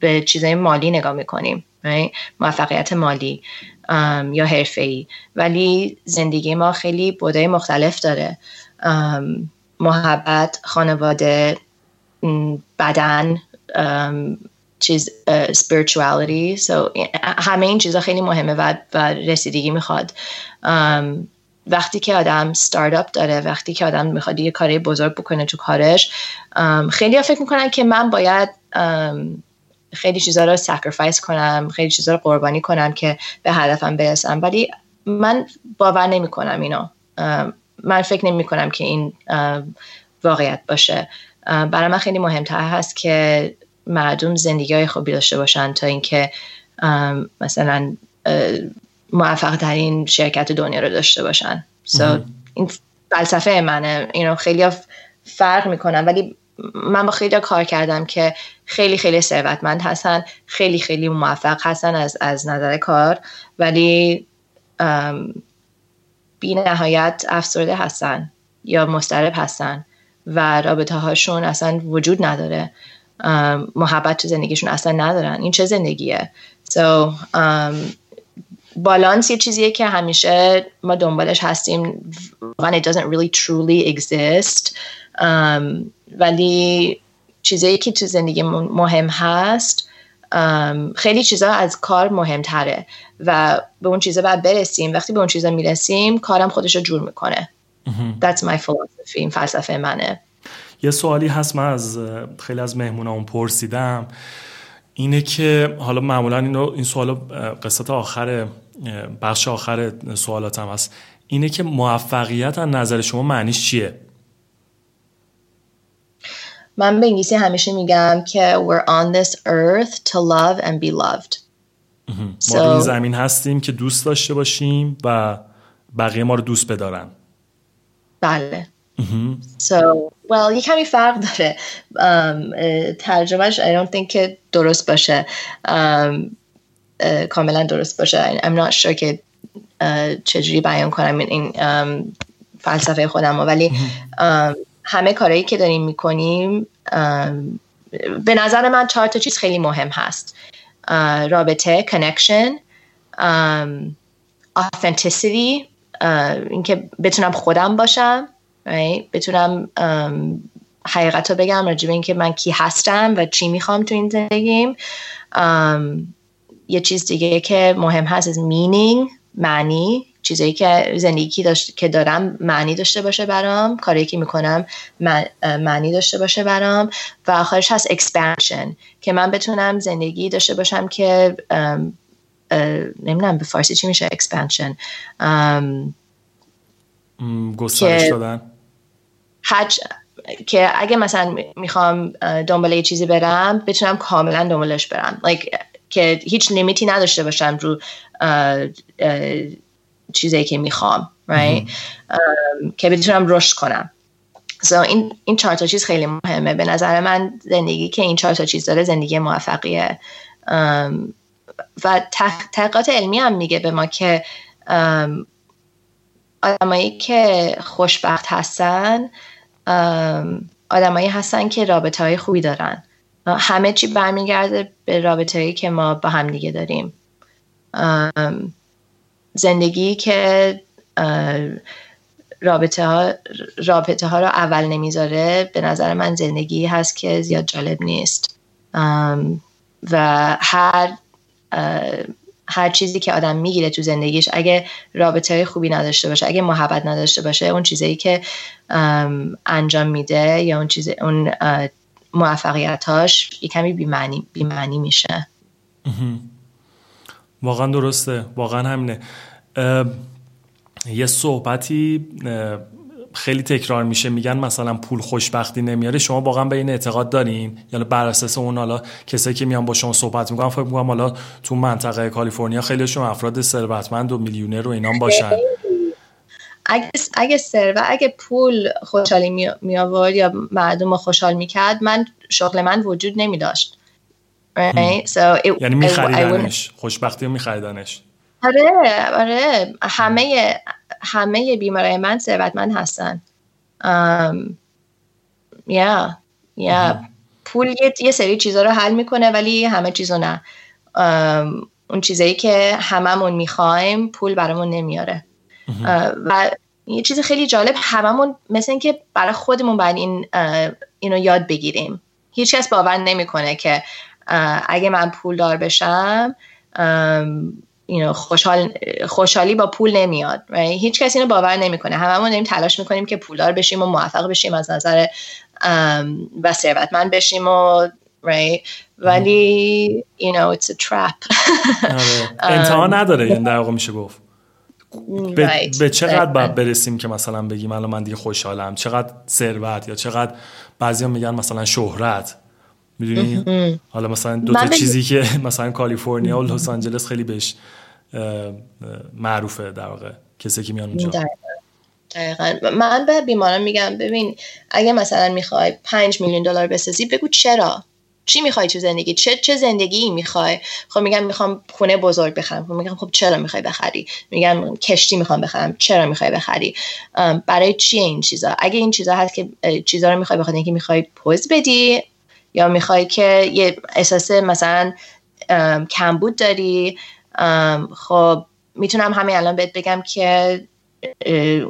به چیزای مالی نگاه می‌کنیم موفقیت مالی یا حرفه ای ولی زندگی ما خیلی بوده مختلف داره. محبت خانواده بدن چیز spirituality. So همه این چیزا خیلی مهمه و, و رسیدگی می‌خواد. وقتی که آدم ستارتاپ داره وقتی که آدم می‌خواد یه کاری بزرگ بکنه تو کارش خیلی فکر می‌کنن که من باید خیلی چیزا رو sacrifice کنم خیلی چیزا رو قربانی کنم که به هدفم برسم. ولی من باور نمی کنم اینو من فکر نمی کنم که این واقعیت باشه. برای من خیلی مهمتر هست که مردم زندگی های خوبی داشته باشن تا اینکه مثلا موفق ترین شرکت دنیا رو داشته باشن. So, این فلسفه منه. اینو خیلی فرق می‌کنن. ولی من با خیلی کار کردم که خیلی خیلی ثروتمند هستن خیلی خیلی موفق هستن از, از نظر کار ولی بی نهایت افسرده هستن یا مسترب هستن و رابطه هاشون اصلا وجود نداره. محبت تو زندگیشون اصلا ندارن. این چه زندگیه؟ So, بالانس یه چیزیه که همیشه ما دنبالش هستیم. واقعا it doesn't really truly exist. um, ولی چیزایی که تو زندگی مهم هست خیلی چیزا از کار مهمتره و به اون چیزا باید برسیم. وقتی به اون چیزا می‌رسیم کارم خودش رو جور می‌کنه. That's my philosophy. این فلسفه منه. یه سوالی هست من از خیلی از مهمونامون پرسیدم. اینه که حالا معمولا این, این سوال قصت آخر بخش آخر سوالاتم هست. اینه که موفقیت از نظر شما معنیش چیه؟ من به انگلیسی همیشه میگم که we're on this earth to love and be loved. ما so, این زمین هستیم که دوست داشته باشیم و بقیه ما رو دوست بدارن. بله. so well یه کمی فرق داره. Um, ترجمهش I don't think که درست باشه. Um, uh, کاملا درست باشه. I'm not sure که uh, چجوری بیان کنم این um, فلسفه خودم ولی um, همه کارهایی که داریم می‌کنیم به نظر من چهار تا چیز خیلی مهم هست. رابطه authenticity uh, اینکه بتونم خودم باشم right? بتونم حقیقت رو بگم راجب اینکه من کی هستم و چی می‌خوام تو این زندگیم. یه چیز دیگه که مهم هست از meaning معنی. چیزایی که زندگی داشت که دارم معنی داشته باشه برام کاری که می‌کنم معنی داشته باشه برام و آخرش هست expansion که من بتونم زندگی داشته باشم که نمی‌دونم به فارسی چی میشه expansion. گسترش دادن. حج که اگه مثلا می‌خوام دنبال یه چیزی برم بتونم کاملا دنبالش برم. Like, که هیچ لیمیتی نداشته باشم رو چیزی که می‌خوام right? که بتونم رشد کنم. So این این چهار تا چیز خیلی مهمه. به نظر من زندگی که این چهار تا چیز داره زندگی موفقیه. و تحقیقات علمی هم میگه به ما که آدمایی که خوشبخت هستن آدمایی هستن که رابطه های خوبی دارن. همه چی برمیگرده به رابطه هایی که ما با هم دیگه داریم. زندگی که رابطه ها, رابطه ها رو اول نمی‌ذاره به نظر من زندگی هست که زیاد جالب نیست. و هر هر چیزی که آدم می‌گیره تو زندگیش اگه رابطه خوبی نداشته باشه اگه محبت نداشته باشه اون چیزایی که انجام میده یا اون چیز اون موفقیتاش یه کمی بیمعنی, بیمعنی میشه. واقعا درسته واقعا همینه. یه صحبتی خیلی تکرار میشه. میگن مثلا پول خوشبختی نمیاره. شما واقعا به این اعتقاد دارین؟ یعنی بر اساس اون حالا کسایی که میان با شما صحبت می‌کنن فکر می‌کنم حالا تو منطقه کالیفرنیا خیلیشون افراد ثروتمند و میلیونر و اینام باشن. اگه اگه ثروت اگه پول خوشحالی می آورد یا مردم خوشحال می‌کرد من شغل من وجود نمی داشت یعنی میخریدنش خوشبختی رو میخریدنش آره آره. همه همه بیمارای من ثروتمند هستن. یا یا پول یه, سری چیزا رو حل می‌کنه ولی همه چیزو نه. اون چیزایی که هممون می‌خوایم پول برامون نمیاره. و یه چیز خیلی جالب هممون مثل اینکه برای خودمون باید این اینو یاد بگیریم. هیچ کس باور نمی‌کنه که اگه من پول دار بشم know, خوشحال خوشحالی با پول نمیاد right? هیچ کسی اینو باور نمی‌کنه. هممون داریم تلاش می‌کنیم که پولدار بشیم و موفق بشیم از نظر um, و ثروتمند بشیم و right? ولی you know it's a trap. آره. انتها نداره. این در واقع میشه گفت. به, به چقدر باید برسیم که مثلا بگیم الان من دیگه خوشحالم؟ چقدر ثروت یا چقدر بعضی میگن مثلا شهرت؟ می‌دونی؟ حالا مثلا دو تا چیزی که مثلا کالیفرنیا و لس آنجلس خیلی بهش معروفه در واقع کسی که میان اونجا. دقیقا. من به بیماران میگم ببین اگه مثلا می‌خوای پنج میلیون دلار بسازی بگو چرا؟ چی می‌خوای تو زندگی؟ چه چه زندگی می‌خوای؟ خب میگم می‌خوام خونه بزرگ بخرم. خب میگم خب چرا می‌خوای بخری؟ میگم کشتی می‌خوام بخرم. چرا می‌خوای بخری؟ برای چی این چیزا؟ اگه این چیزا هست که چیزا رو می‌خوای بخاطر اینکه می‌خوای پوز بدی یا می‌خوای که یه احساس مثلا کمبود داری؟ خب می‌تونم همین الان بهت بگم که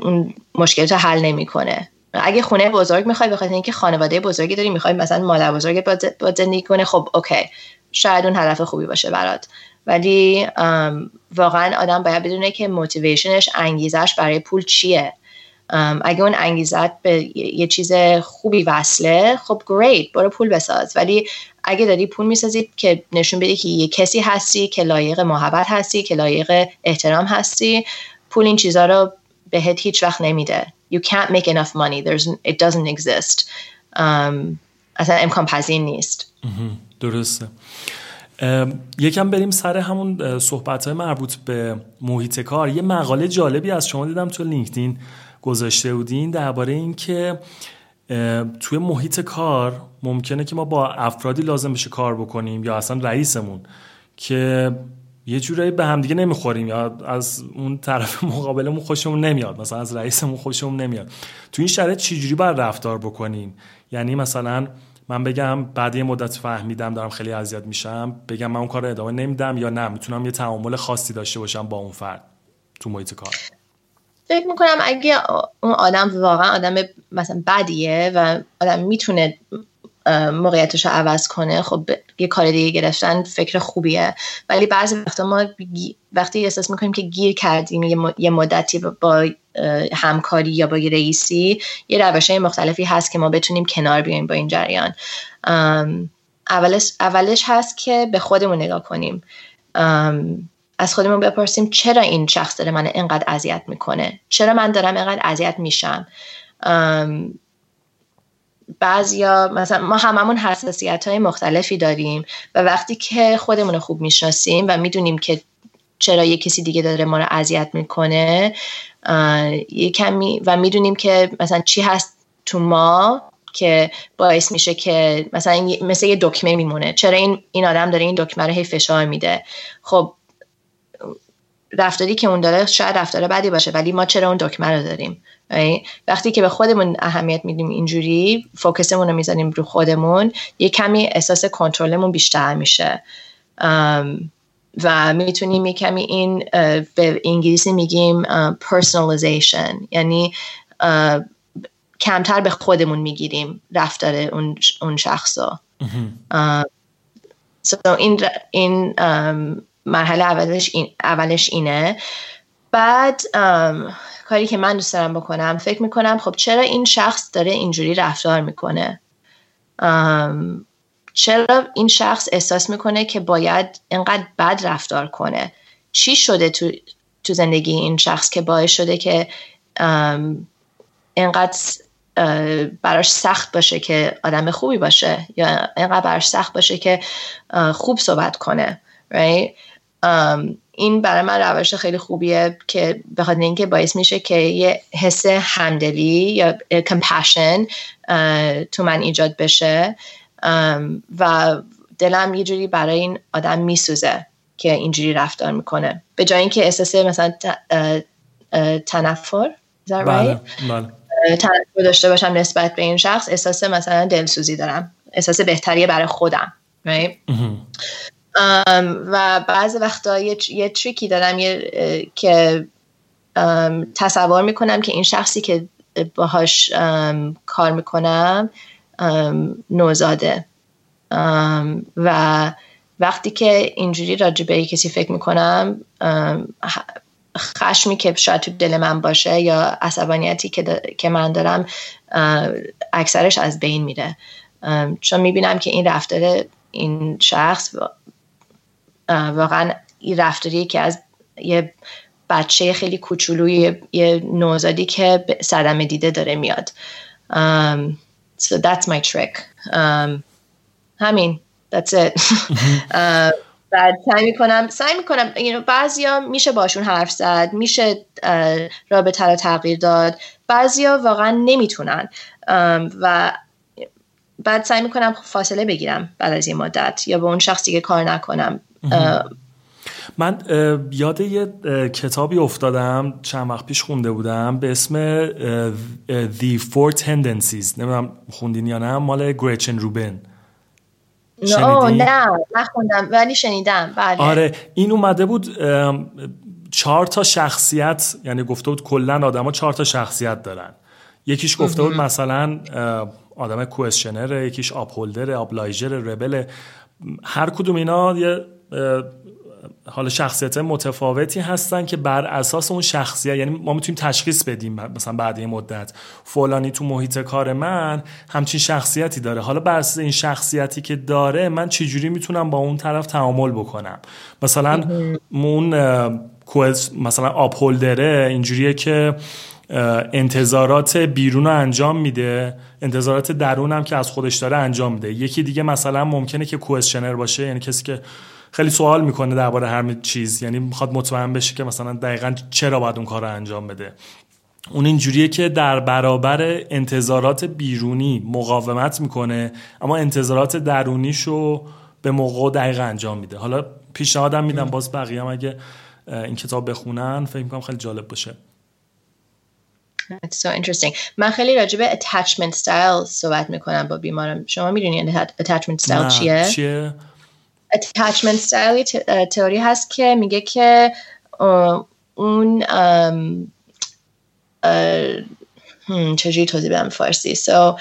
اون مشکلات حل نمی‌کنه. اگه خونه بزرگ می‌خوای بخاطر اینکه خانواده بزرگی داری می‌خوای مثلا مادر بزرگ با زندگی کنه خب اوکی. شاید اون هدف خوبی باشه برات. ولی واقعا آدم باید بدونه که موتیویشنش انگیزش برای پول چیه. اگه اون انگیزت به یه چیز خوبی وصله خب گریت برو پول بساز. ولی اگه داری پول می‌سازی که نشون بدی که یه کسی هستی که لایق محبت هستی که لایق احترام هستی پول این چیزها رو بهت هیچ وقت نمیده. You can't make enough money. There's, it doesn't exist. um, اصلا امکان پذیر نیست. درسته. یکم بریم سر همون صحبت های مربوط به محیط کار. یه مقاله جالبی از شما دیدم تو لینکدین. گذاشته بودین درباره اینکه توی محیط کار ممکنه که ما با افرادی لازم بشه کار بکنیم یا اصلا رئیسمون که یه جورایی به هم دیگه نمی‌خوریم یا از اون طرف مقابلمون خوشمون نمیاد مثلا از رئیسمون خوشمون نمیاد. تو این شرایط چجوری باید رفتار بکنیم یعنی مثلا من بگم بعد یه مدت فهمیدم دارم خیلی اذیت میشم بگم من اون کار رو ادامه نمیدم یا نه؟ می‌تونم یه تعامل خاصی داشته باشم با اون فرد تو محیط کار. فکر می‌کنم اگه اون آدم واقعا آدم مثلا بدیه و آدم می‌تونه موقعیتش رو عوض کنه خب یه کار دیگه گرفتن فکر خوبیه. ولی بعضی وقتا ما وقتی احساس می‌کنیم که گیر کردیم یه مدتی با همکاری یا با یه رئیسی یه روش مختلفی هست که ما بتونیم کنار بیایم با این جریان. اولش, اولش هست که به خودمون نگاه کنیم. از خودمون بپرسیم چرا این شخص داره من اینقدر اذیت می‌کنه؟ چرا من دارم اینقدر اذیت میشم؟ بعضیا مثلا ما هممون حساسیت های مختلفی داریم و وقتی که خودمون رو خوب می‌شناسیم و می‌دونیم که چرا یه کسی دیگه داره ما رو اذیت می‌کنه یه کمی و می‌دونیم که مثلا چی هست تو ما که باعث میشه که مثلا مثل یه دکمه میمونه. چرا این این آدم داره این دکمه رو هی فشار میده؟ خب رفتاری که اون داره شاید رفتار بدی باشه ولی ما چرا اون دکمه رو داریم؟ وقتی که به خودمون اهمیت میدیم اینجوری فوکسمون رو می‌زنیم رو خودمون یه کمی احساس کنترلمون بیشتر میشه. و می‌تونیم یه کمی این به انگلیسی میگیم personalization. یعنی کمتر به خودمون می‌گیریم رفتار اون, شخص رو این, این مرحله اولش, این، اولش اینه. بعد کاری که من دوست دارم بکنم فکر می‌کنم خب چرا این شخص داره اینجوری رفتار می‌کنه؟ چرا این شخص احساس می‌کنه که باید اینقدر بد رفتار کنه؟ چی شده تو, تو زندگی این شخص که باعث شده که اینقدر براش سخت باشه که آدم خوبی باشه یا اینقدر براش سخت باشه که خوب صحبت کنه right? این برای من روش خیلی خوبیه که بخاطر اینکه باعث میشه که یه حس همدلی یا کمپشن تو من ایجاد بشه. و دلم یه جوری برای این آدم میسوزه که اینجوری رفتار می‌کنه. به جای اینکه احساس مثلا تنفر بله، بله. تنفر داشته باشم نسبت به این شخص احساس مثلا دلسوزی دارم. احساس بهتریه برای خودم و بعض وقتا یه, یه تریکی دارم یه که تصور می‌کنم که این شخصی که باهاش کار می‌کنم نوزاده. و وقتی که اینجوری راجع به کسی فکر می‌کنم خشمی که شاید تو دل من باشه یا عصبانیتی که, که من دارم اکثرش از بین میره. چون می‌بینم که این رفتار این شخص واقعا این رفتاریه که از یه بچه خیلی کوچولوی یه نوزادی که صدمه دیده داره میاد. Um, so that's my trick. Um, همین. That's it. Uh, بعد سعی می‌کنم سعی می‌کنم you بعضیا میشه باشون حرف زد میشه رابطه رو تغییر داد. بعضیا واقعا نمی‌تونن. و بعد سعی می‌کنم فاصله بگیرم بعد از یه مدت یا به اون شخص دیگه کار نکنم. من یاد یه کتابی افتادم چند وقت پیش خونده بودم به اسم The Four Tendencies. نمی‌دونم خوندین یا نه مال گریچن روبن. نه نه نخوندم ولی شنیدم بله. آره این اومده بود چهار تا شخصیت یعنی گفته بود کلا آدما چهار تا شخصیت دارن. یکیش گفته بود مثلا آدم کوشنر یکیش آپهولدر آبلایجر ربل هر کدوم اینا یه حالا شخصیت متفاوتی هستن که بر اساس اون شخصیت یعنی ما می‌تونیم تشخیص بدیم مثلا بعد یه مدت فلانی تو محیط کار من همچین شخصیتی داره. حالا بر اساس این شخصیتی که داره من چجوری می‌تونم با اون طرف تعامل بکنم؟ مثلا اون مثلا آپ هولدره اینجوریه که انتظارات بیرون رو انجام میده انتظارات درون هم که از خودش داره انجام میده. یکی دیگه مثلا ممکنه که کوشنر باشه یعنی کسی که خیلی سوال می‌کنه درباره هر چیز یعنی می‌خواد مطمئن بشه که مثلا دقیقا چرا باید اون کار رو انجام بده اون اینجوریه که در برابر انتظارات بیرونی مقاومت می‌کنه اما انتظارات درونیشو به موقع دقیق انجام میده حالا پیشنهادم میدم باز بقیه هم اگه این کتاب بخونن فکر می‌کنم خیلی جالب باشه That's so interesting. من خیلی راجع به attachment style صحبت می‌کنم با بیمارم شما می‌دونی attachment style چیه؟ چیه؟ Attachment style تئوری هست که میگه که اون چجوری توضیح بدم؟ فارسی. So,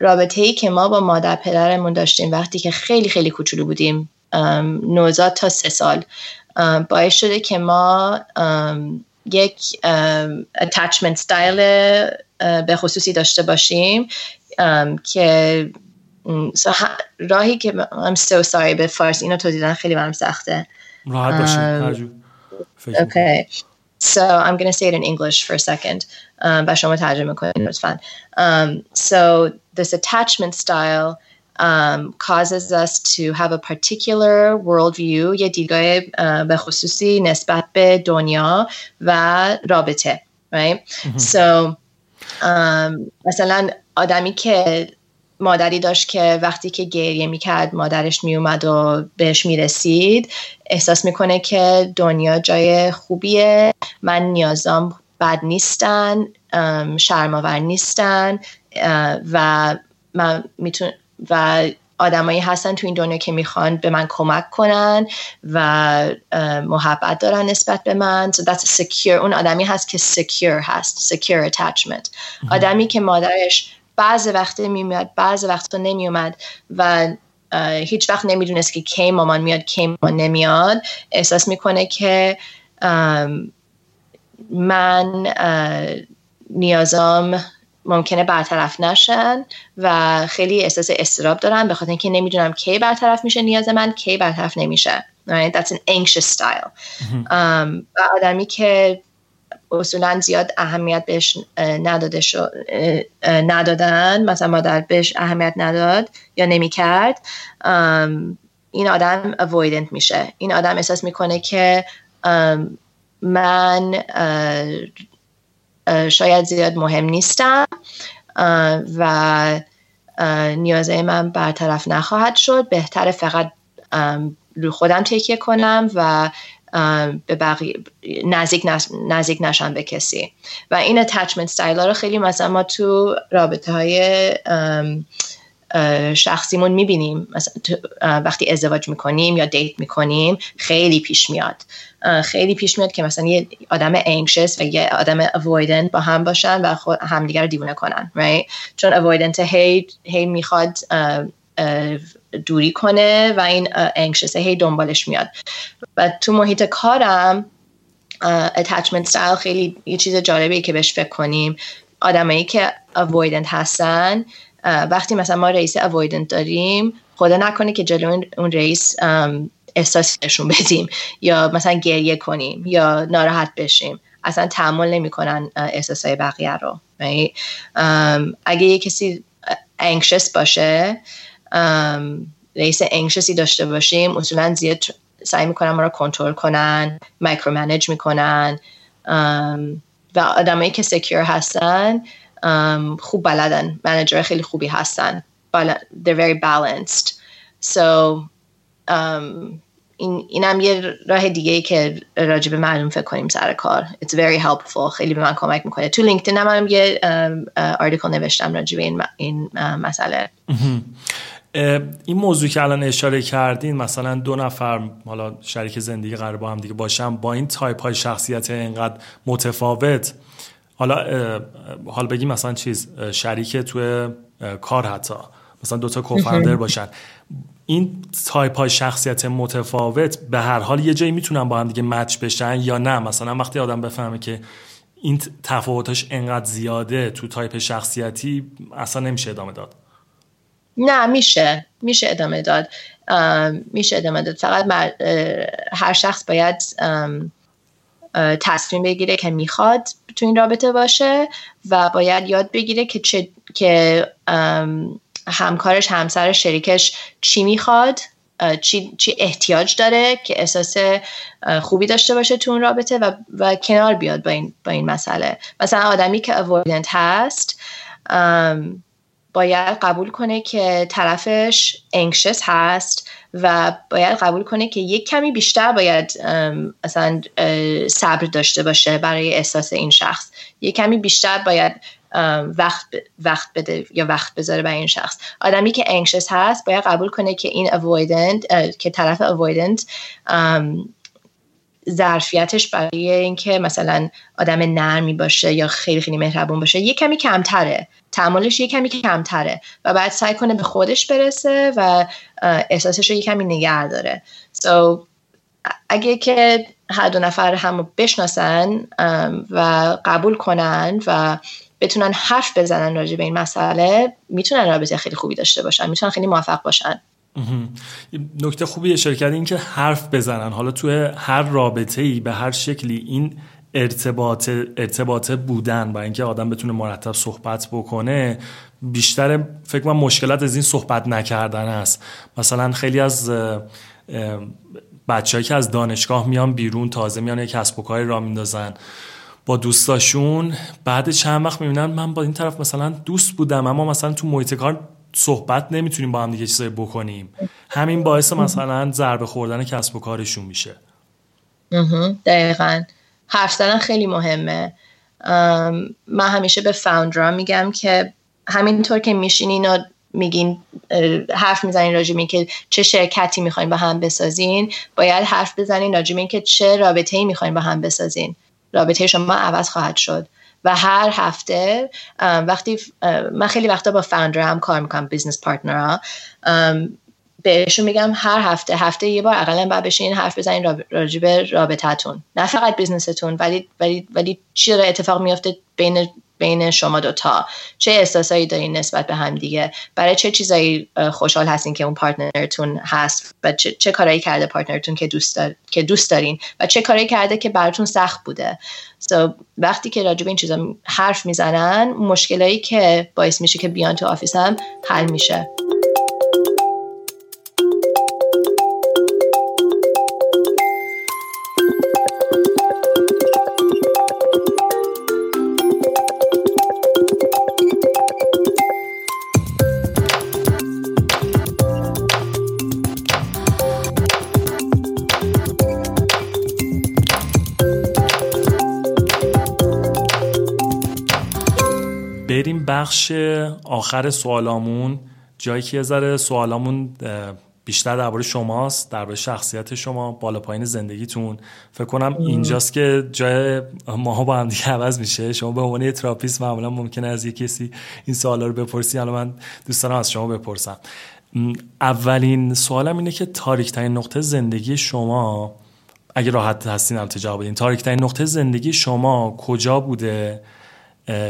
رابطه ای که ما با مادر پدرمون داشتیم وقتی که خیلی خیلی کوچولو بودیم نوزاد تا سه سال باعث شده که ما یک attachment style به خصوصی داشته باشیم که راهی که I'm so sorry به فارسی اینو توضیح خیلی برام سخته راحت باشید Okay. So I'm going to say it in English for a second. Um, و شما ترجمه کنید لطفا. Um, so this attachment style um, causes us to have a particular worldview یه دیدگاه به خصوصی نسبت به دنیا و رابطه right? so um, مثلا آدمی که مادری داشت که وقتی که گریه می‌کرد مادرش میومد و بهش می‌رسید احساس می‌کنه که دنیا جای خوبیه. من نیازام بد نیستن شرماور نیستن و من میتون و آدمایی هستن تو این دنیا که می‌خوان به من کمک کنن و محبت دارن نسبت به من. So that's secure. اون آدمی هست که secure هست secure attachment. آدمی که مادرش بعض وقت میاد بعض وقتا نمیومد و هیچ وقت نمی‌دونست که کی مامان میاد کی مامان نمیاد. احساس می‌کنه که من نیازام ممکنه برطرف نشن و خیلی احساس استراب دارم به خاطر اینکه نمی‌دونم کی برطرف میشه نیاز من کی برطرف نمیشه. Right? That's an anxious style. و آدمی که اصولا زیاد اهمیت بهش نداده شو ندادن. مثلا مادر بهش اهمیت نداد یا نمی‌کرد. این آدم avoidant میشه. این آدم احساس می‌کنه که من شاید زیاد مهم نیستم و نیازه من برطرف نخواهد شد. بهتره فقط رو خودم تکیه کنم و به بقیه نزدیک, نزدیک نشن به کسی. و این اتچمنت ستایل رو خیلی مثلا ما تو رابطه های شخصیمون می‌بینیم. مثلا وقتی ازدواج می‌کنیم یا دیت می‌کنیم خیلی پیش میاد. خیلی پیش میاد که مثلا یه آدم انکشس و یه آدم اوایدنت با هم باشن و همدیگر رو دیوونه کنن right? چون اوایدنت هی, هی می‌خواد دوری کنه و این انکشس هی دنبالش میاد. و تو محیط کارم attachment style خیلی یه چیز جالبی که بهش فکر کنیم. آدمایی که avoidant هستن وقتی مثلا ما رئیس avoidant داریم خدا نکنه که جلو اون رئیس احساسی نشون بدیم. یا مثلا گریه کنیم یا ناراحت بشیم. اصلا تحمل نمی‌کنن احساسای بقیه رو اگه یه کسی anxious باشه رئیس انگشسی داشته باشیم اصولا زیاد سعی می‌کنن ما رو کنترل کنن مایکرو منیج می‌کنن و آدمایی که secure هستن خوب بلدن manager خیلی خوبی هستن. they're very balanced. So این اینم یه راه دیگه ای که راجع به معلوم فکر کنیم سر کار. It's very helpful. خیلی به من کمک می‌کنه. تو LinkedIn هم یه article نوشتم راجع به این, این مسئله. این موضوع که الان اشاره کردین مثلا دو نفر حالا شریک زندگی قرار با هم دیگه باشن با این تایپ های شخصیت اینقدر متفاوت. حالا حال بگیم مثلا چیز شریک توی کار حتی مثلا دوتا co-founder باشن. این تایپ های شخصیت متفاوت به هر حال یه جایی می‌تونن با هم دیگه match بشن یا نه؟ مثلا وقتی آدم بفهمه که این تفاوتاش انقدر زیاده تو تایپ شخصیتی اصلا نمیشه ادامه داد. نه میشه میشه ادامه داد. میشه ادامه داد. فقط هر شخص باید تصمیم بگیره که می‌خواد تو این رابطه باشه و باید یاد بگیره که چه که همکارش همسر شریکش چی می‌خواد چی, چی احتیاج داره که احساس خوبی داشته باشه تو اون رابطه و, و کنار بیاد با این, با این مسئله. مثلا آدمی که avoidant هست باید قبول کنه که طرفش انکشس هست و باید قبول کنه که یک کمی بیشتر باید مثلا صبر داشته باشه برای احساس این شخص. یک کمی بیشتر باید وقت وقت بده یا وقت بذاره برای این شخص. آدمی که انکشس هست باید قبول کنه که این avoidant که طرف avoidant ظرفیتش برای اینکه مثلا آدم نرمی باشه یا خیلی خیلی مهربون باشه یه کمی کمتره. تعاملش یه کمی کمتره و بعد سعی کنه به خودش برسه و احساسش رو یه کمی نگه داره. So, اگه که هر دو نفر هم بشناسن و قبول کنن و بتونن حرف بزنن راجع به این مسئله می‌تونن رابطه خیلی خوبی داشته باشن می‌تونن خیلی موفق باشن. نکته خوبی اشاره کردی این که حرف بزنن. حالا توی هر رابطه ای به هر شکلی این ارتباط ارتباط بودن با اینکه آدم بتونه مرتب صحبت بکنه بیشتر فکر من مشکلات از این صحبت نکردن است. مثلا خیلی از بچههایی که از دانشگاه میان بیرون تازه میان یک کسب و کاری را میندازن. با دوستاشون بعد چند وقت می‌بینن من با این طرف مثلا دوست بودم اما مثلا تو محیط کار صحبت نمی‌تونیم با هم دیگه چیزایی بکنیم. همین باعث مثلا ضربه خوردن کسب و کارشون میشه. دقیقا. حرف زدن خیلی مهمه. من همیشه به founder ا میگم که همینطور که میشینین و میگین حرف می‌زنین راجع که چه شرکتی می‌خواین با هم بسازین باید حرف بزنین راجع که چه رابطه ای می‌خواین با هم بسازین. رابطه شما عوض خواهد شد. و هر هفته وقتی من خیلی وقتا با founder هم کار می‌کنم business partner ها. بهشون میگم هر هفته هفته یه بار اقلا باید بشینین حرف بزنین راجع به رابطتون نه فقط business تون ولی ولی ولی چی اتفاق میافته بین بین شما دوتا. چه احساسایی دارین نسبت به هم دیگه؟ برای چه چیزایی خوشحال هستین که اون partner تون هست؟ و چه, چه کارایی کرده partner تون که دوست, دار... که دوست دارین؟ و چه کارایی کرده که براتون سخت بوده؟ So, وقتی که راجع به این چیزا حرف می‌زنن مشکلایی که باعث میشه که بیان تو office هم حل میشه. بخش آخر سوالامون جایی که یه ذره سوالامون بیشتر درباره شماست درباره شخصیت شما بالا پایین زندگیتون. فکر کنم اینجاست که جای ماها با هم دیگه عوض میشه. شما به عنوان تراپیست معمولا ممکنه از یه کسی این سوالا رو بپرسی. حالا من دوست دارم از شما بپرسم. اولین سوالم اینه که تاریک ترین نقطه زندگی شما اگه راحت هستین هم جواب بدین. تاریک ترین نقطه زندگی شما کجا بوده؟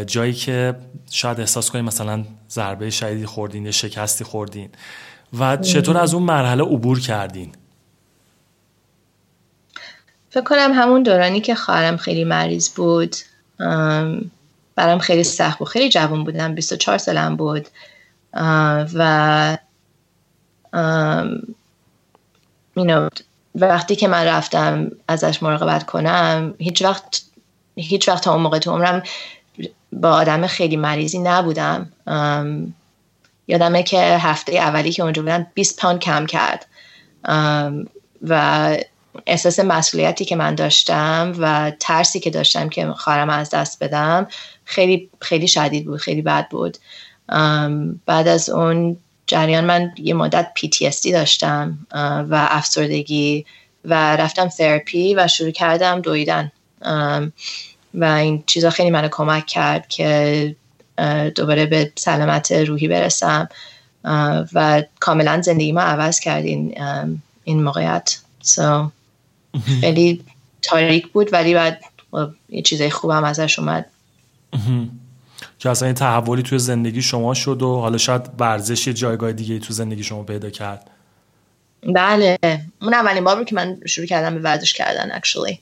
جایی که شاید احساس کنید مثلا ضربه شدیدی خوردین یا شکستی خوردین. و چطور از اون مرحله عبور کردین؟ فکر کنم همون دورانی که خواهرم خیلی مریض بود برام خیلی سخت بود. خیلی جوان بودم 24 سالم بود. و وقتی که من رفتم ازش مراقبت کنم هیچ وقت هیچ وقت تا اون موقع تو عمرم با آدم خیلی مریضی نبودم. یادمه که هفته اولی که اونجا بودم 20 پاند کم کرد. و احساس مسئولیتی که من داشتم و ترسی که داشتم که خواهرم از دست بدم خیلی خیلی شدید بود خیلی بد بود. بعد از اون جریان من یه مدت PTSD داشتم و افسردگی و رفتم تراپی و شروع کردم دویدن. و این چیزا خیلی منو کمک کرد که دوباره به سلامت روحی برسم. و کاملا زندگی ما عوض کرد این, این موقعیت. So, خیلی تاریک بود ولی بعد یه چیزای خوبم ازش اومد. که اصلا این تحولی توی زندگی شما شد و حالا شاید ورزش یه جایگاه دیگه تو زندگی شما پیدا کرد. بله. اون اولین بار که من شروع کردم به ورزش کردن actually.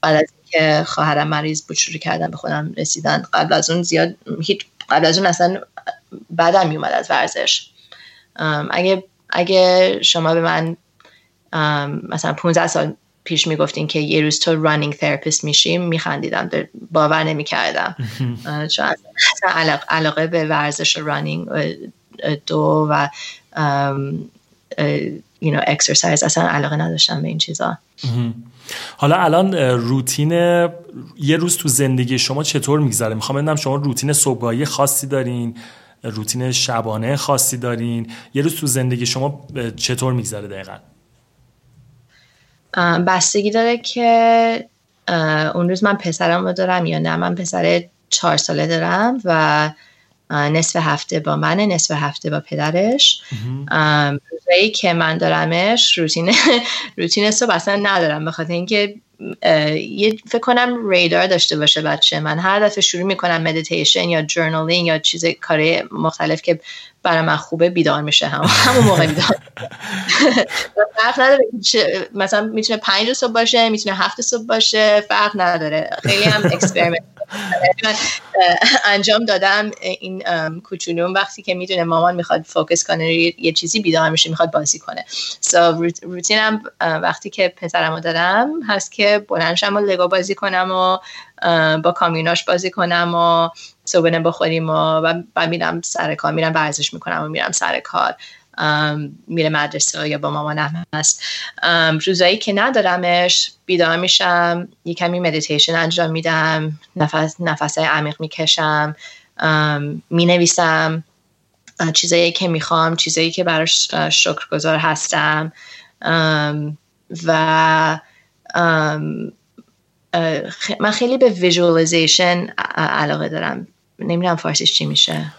بعد از که خواهرم مریض بود شروع کردم به خودم رسیدن. قبل از اون زیاد هیچ قبل از اون اصلا بعدم میومد از ورزش. اگه اگه شما به من مثلا 15 سال پیش می‌گفتین که یه روز تو running therapist میشین میخندیدم باور نمی‌کردم. چون اصلا علاقه به ورزش running دو و you know exercise اصلا علاقه نداشتم به این چیزا. حالا الان روتین یه روز تو زندگی شما چطور میگذره؟ می‌خوام بدونم شما روتین صبحگاهی خاصی دارین روتین شبانه خاصی دارین. یه روز تو زندگی شما چطور میگذره دقیقا؟ بستگی داره که اون روز من پسرم رو دارم یا نه. من پسر چهار ساله دارم و نصف هفته با من نصف هفته با پدرش. روزایی که من دارمش روتین روتین صبح اصلا ندارم به خاطر اینکه یه فکر کنم radar داشته باشه بچه من. هر دفعه شروع می‌کنم مدیتیشن یا journaling یا چیز کاری مختلف که برای من خوبه بیدار میشه هم. همون موقع بیدار. فرق نداره مثلا می‌تونه پنج صبح باشه می‌تونه هفت صبح باشه فرق نداره. خیلی هم experiment انجام دادم این کوچولوم. وقتی که می‌دونه مامان می‌خواد focus کنه یه چیزی بیدار میشه می‌خواد بازی کنه. so routine م وقتی که پسرمو دارم هست که بلند شم و لگو بازی کنم و با کامیوناش بازی کنم و صبحانه بخوریم و بعد میرم سر کار میرم ورزش می‌کنم و میرم سر کار. میره مدرسه یا با مامانم هست. روزایی که ندارمش بیدار میشم یه کمی مدیتیشن انجام میدم نفس نفس عمیق می‌کشم می‌نویسم چیزایی که می‌خوام چیزایی که براش شکرگزار هستم. و من خیلی به visualization علاقه دارم. نمی‌دونم فارسیش چی میشه.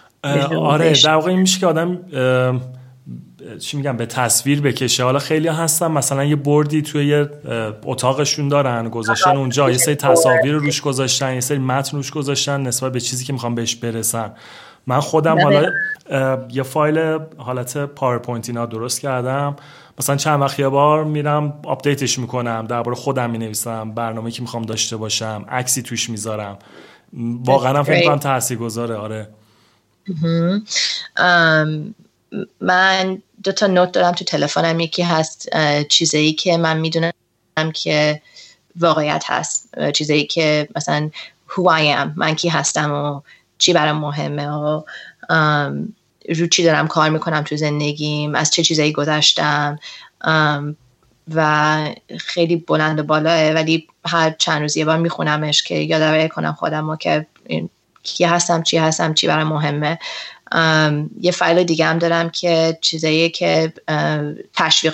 آره در واقع این میشه که آدم چی میگم به تصویر بکشه. حالا خیلی هستن مثلا یه board ی توی یه اتاقشون دارن گذاشتن اونجا. یه سری تصاویر روش گذاشتن یه سری متن روش گذاشتن نسبت به چیزی که می‌خوام بهش برسن. من خودم بله. حالا یه فایل حالت پاورپوینت اینا درست کردم. مثلا چند وقت یه بار میرم آپدیتش می‌کنم درباره خودم می‌نویسم برنامه که می‌خوام داشته باشم عکسی توش می‌ذارم. واقعا فکر کنم تاثیرگذاره آره. من دو تا note دارم تو تلفنم. یکی هست چیزایی که من می‌دونم که واقعیت هست. چیزایی که مثلا who I am من کی هستم و چی برام مهمه و رو چی دارم کار می‌کنم تو زندگیم از چه چیزایی گذشتم. و خیلی بلند و بالاه ولی هر چند روز یه بار میخونمش که یادآوری کنم خودم و که کی هستم چی هستم چی برام مهمه. یه فایل دیگه هم دارم که چیزایی که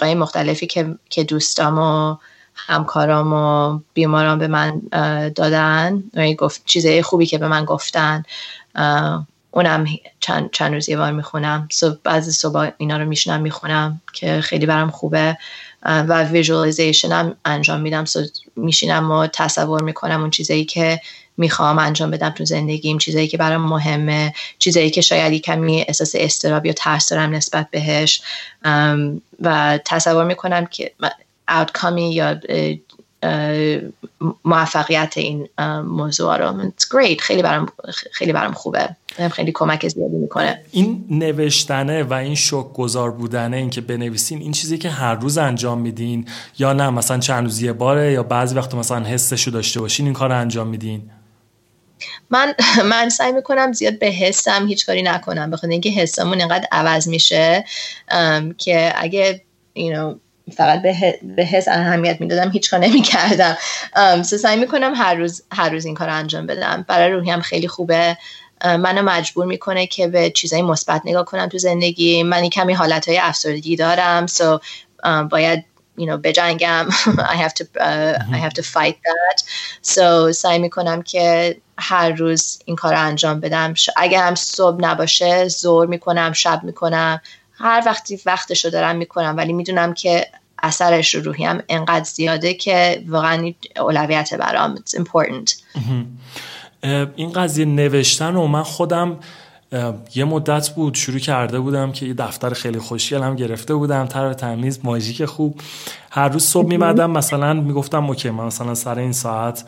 های مختلفی که, که دوستام و همکارام و بیماران به من دادن. گفت چیزای خوبی که به من گفتن. اونم چند, چند روز یه بار می‌خونم. صبح بعضی صبح اینا رو میشینم می‌خونم که خیلی برام خوبه. و visualization هم انجام میدم. میشینم و تصور می‌کنم اون چیزایی که می‌خوام انجام بدم تو زندگیم چیزایی که برام مهمه چیزایی که شاید کمی احساس اضطراب یا ترس دارم نسبت بهش. و تصور می‌کنم که آوتکامی یا موفقیت این موضوع رو. Great. خیلی برام خیلی برام خوبه. خیلی کمک زیادی می‌کنه. این نوشتنه و این شوک گذار بودنه اینکه بنویسین این چیزی که هر روز انجام میدین یا نه مثلا چند روز یه باره یا بعضی وقت مثلا حسشو داشته باشین این کار رو انجام میدین. من من سعی می‌کنم زیاد به حسم هیچ کاری نکنم بخاطر اینکه حسمون اینقدر عوض میشه که اگه you know, فقط به حس اهمیت می‌دادم هیچ کار نمی‌کردم. سعی می‌کنم هر روز هر روز این کار انجام بدم. برای روحیم خیلی خوبه. منو مجبور می‌کنه که به چیزای مثبت نگاه کنم تو زندگی. من کمی حالت های افسردگی دارم سو باید you know بجنگم. I have to uh, I have to fight that. So سعی می‌کنم که هر روز این کار انجام بدم. اگر هم صبح نباشه زور می‌کنم شب می‌کنم. هر وقتی وقتشو دارم می‌کنم ولی می‌دونم که اثرش رو روحی هم انقدر زیاده که واقعا اولویت برام it's important. این قضیه نوشتن و من خودم یه مدت بود شروع کرده بودم که یه دفتر خیلی خوشگل هم گرفته بودم. تر تمیز ماژیک خوب. هر روز صبح میمدم مثلا می‌گفتم اوکی من مثلا سر این ساعت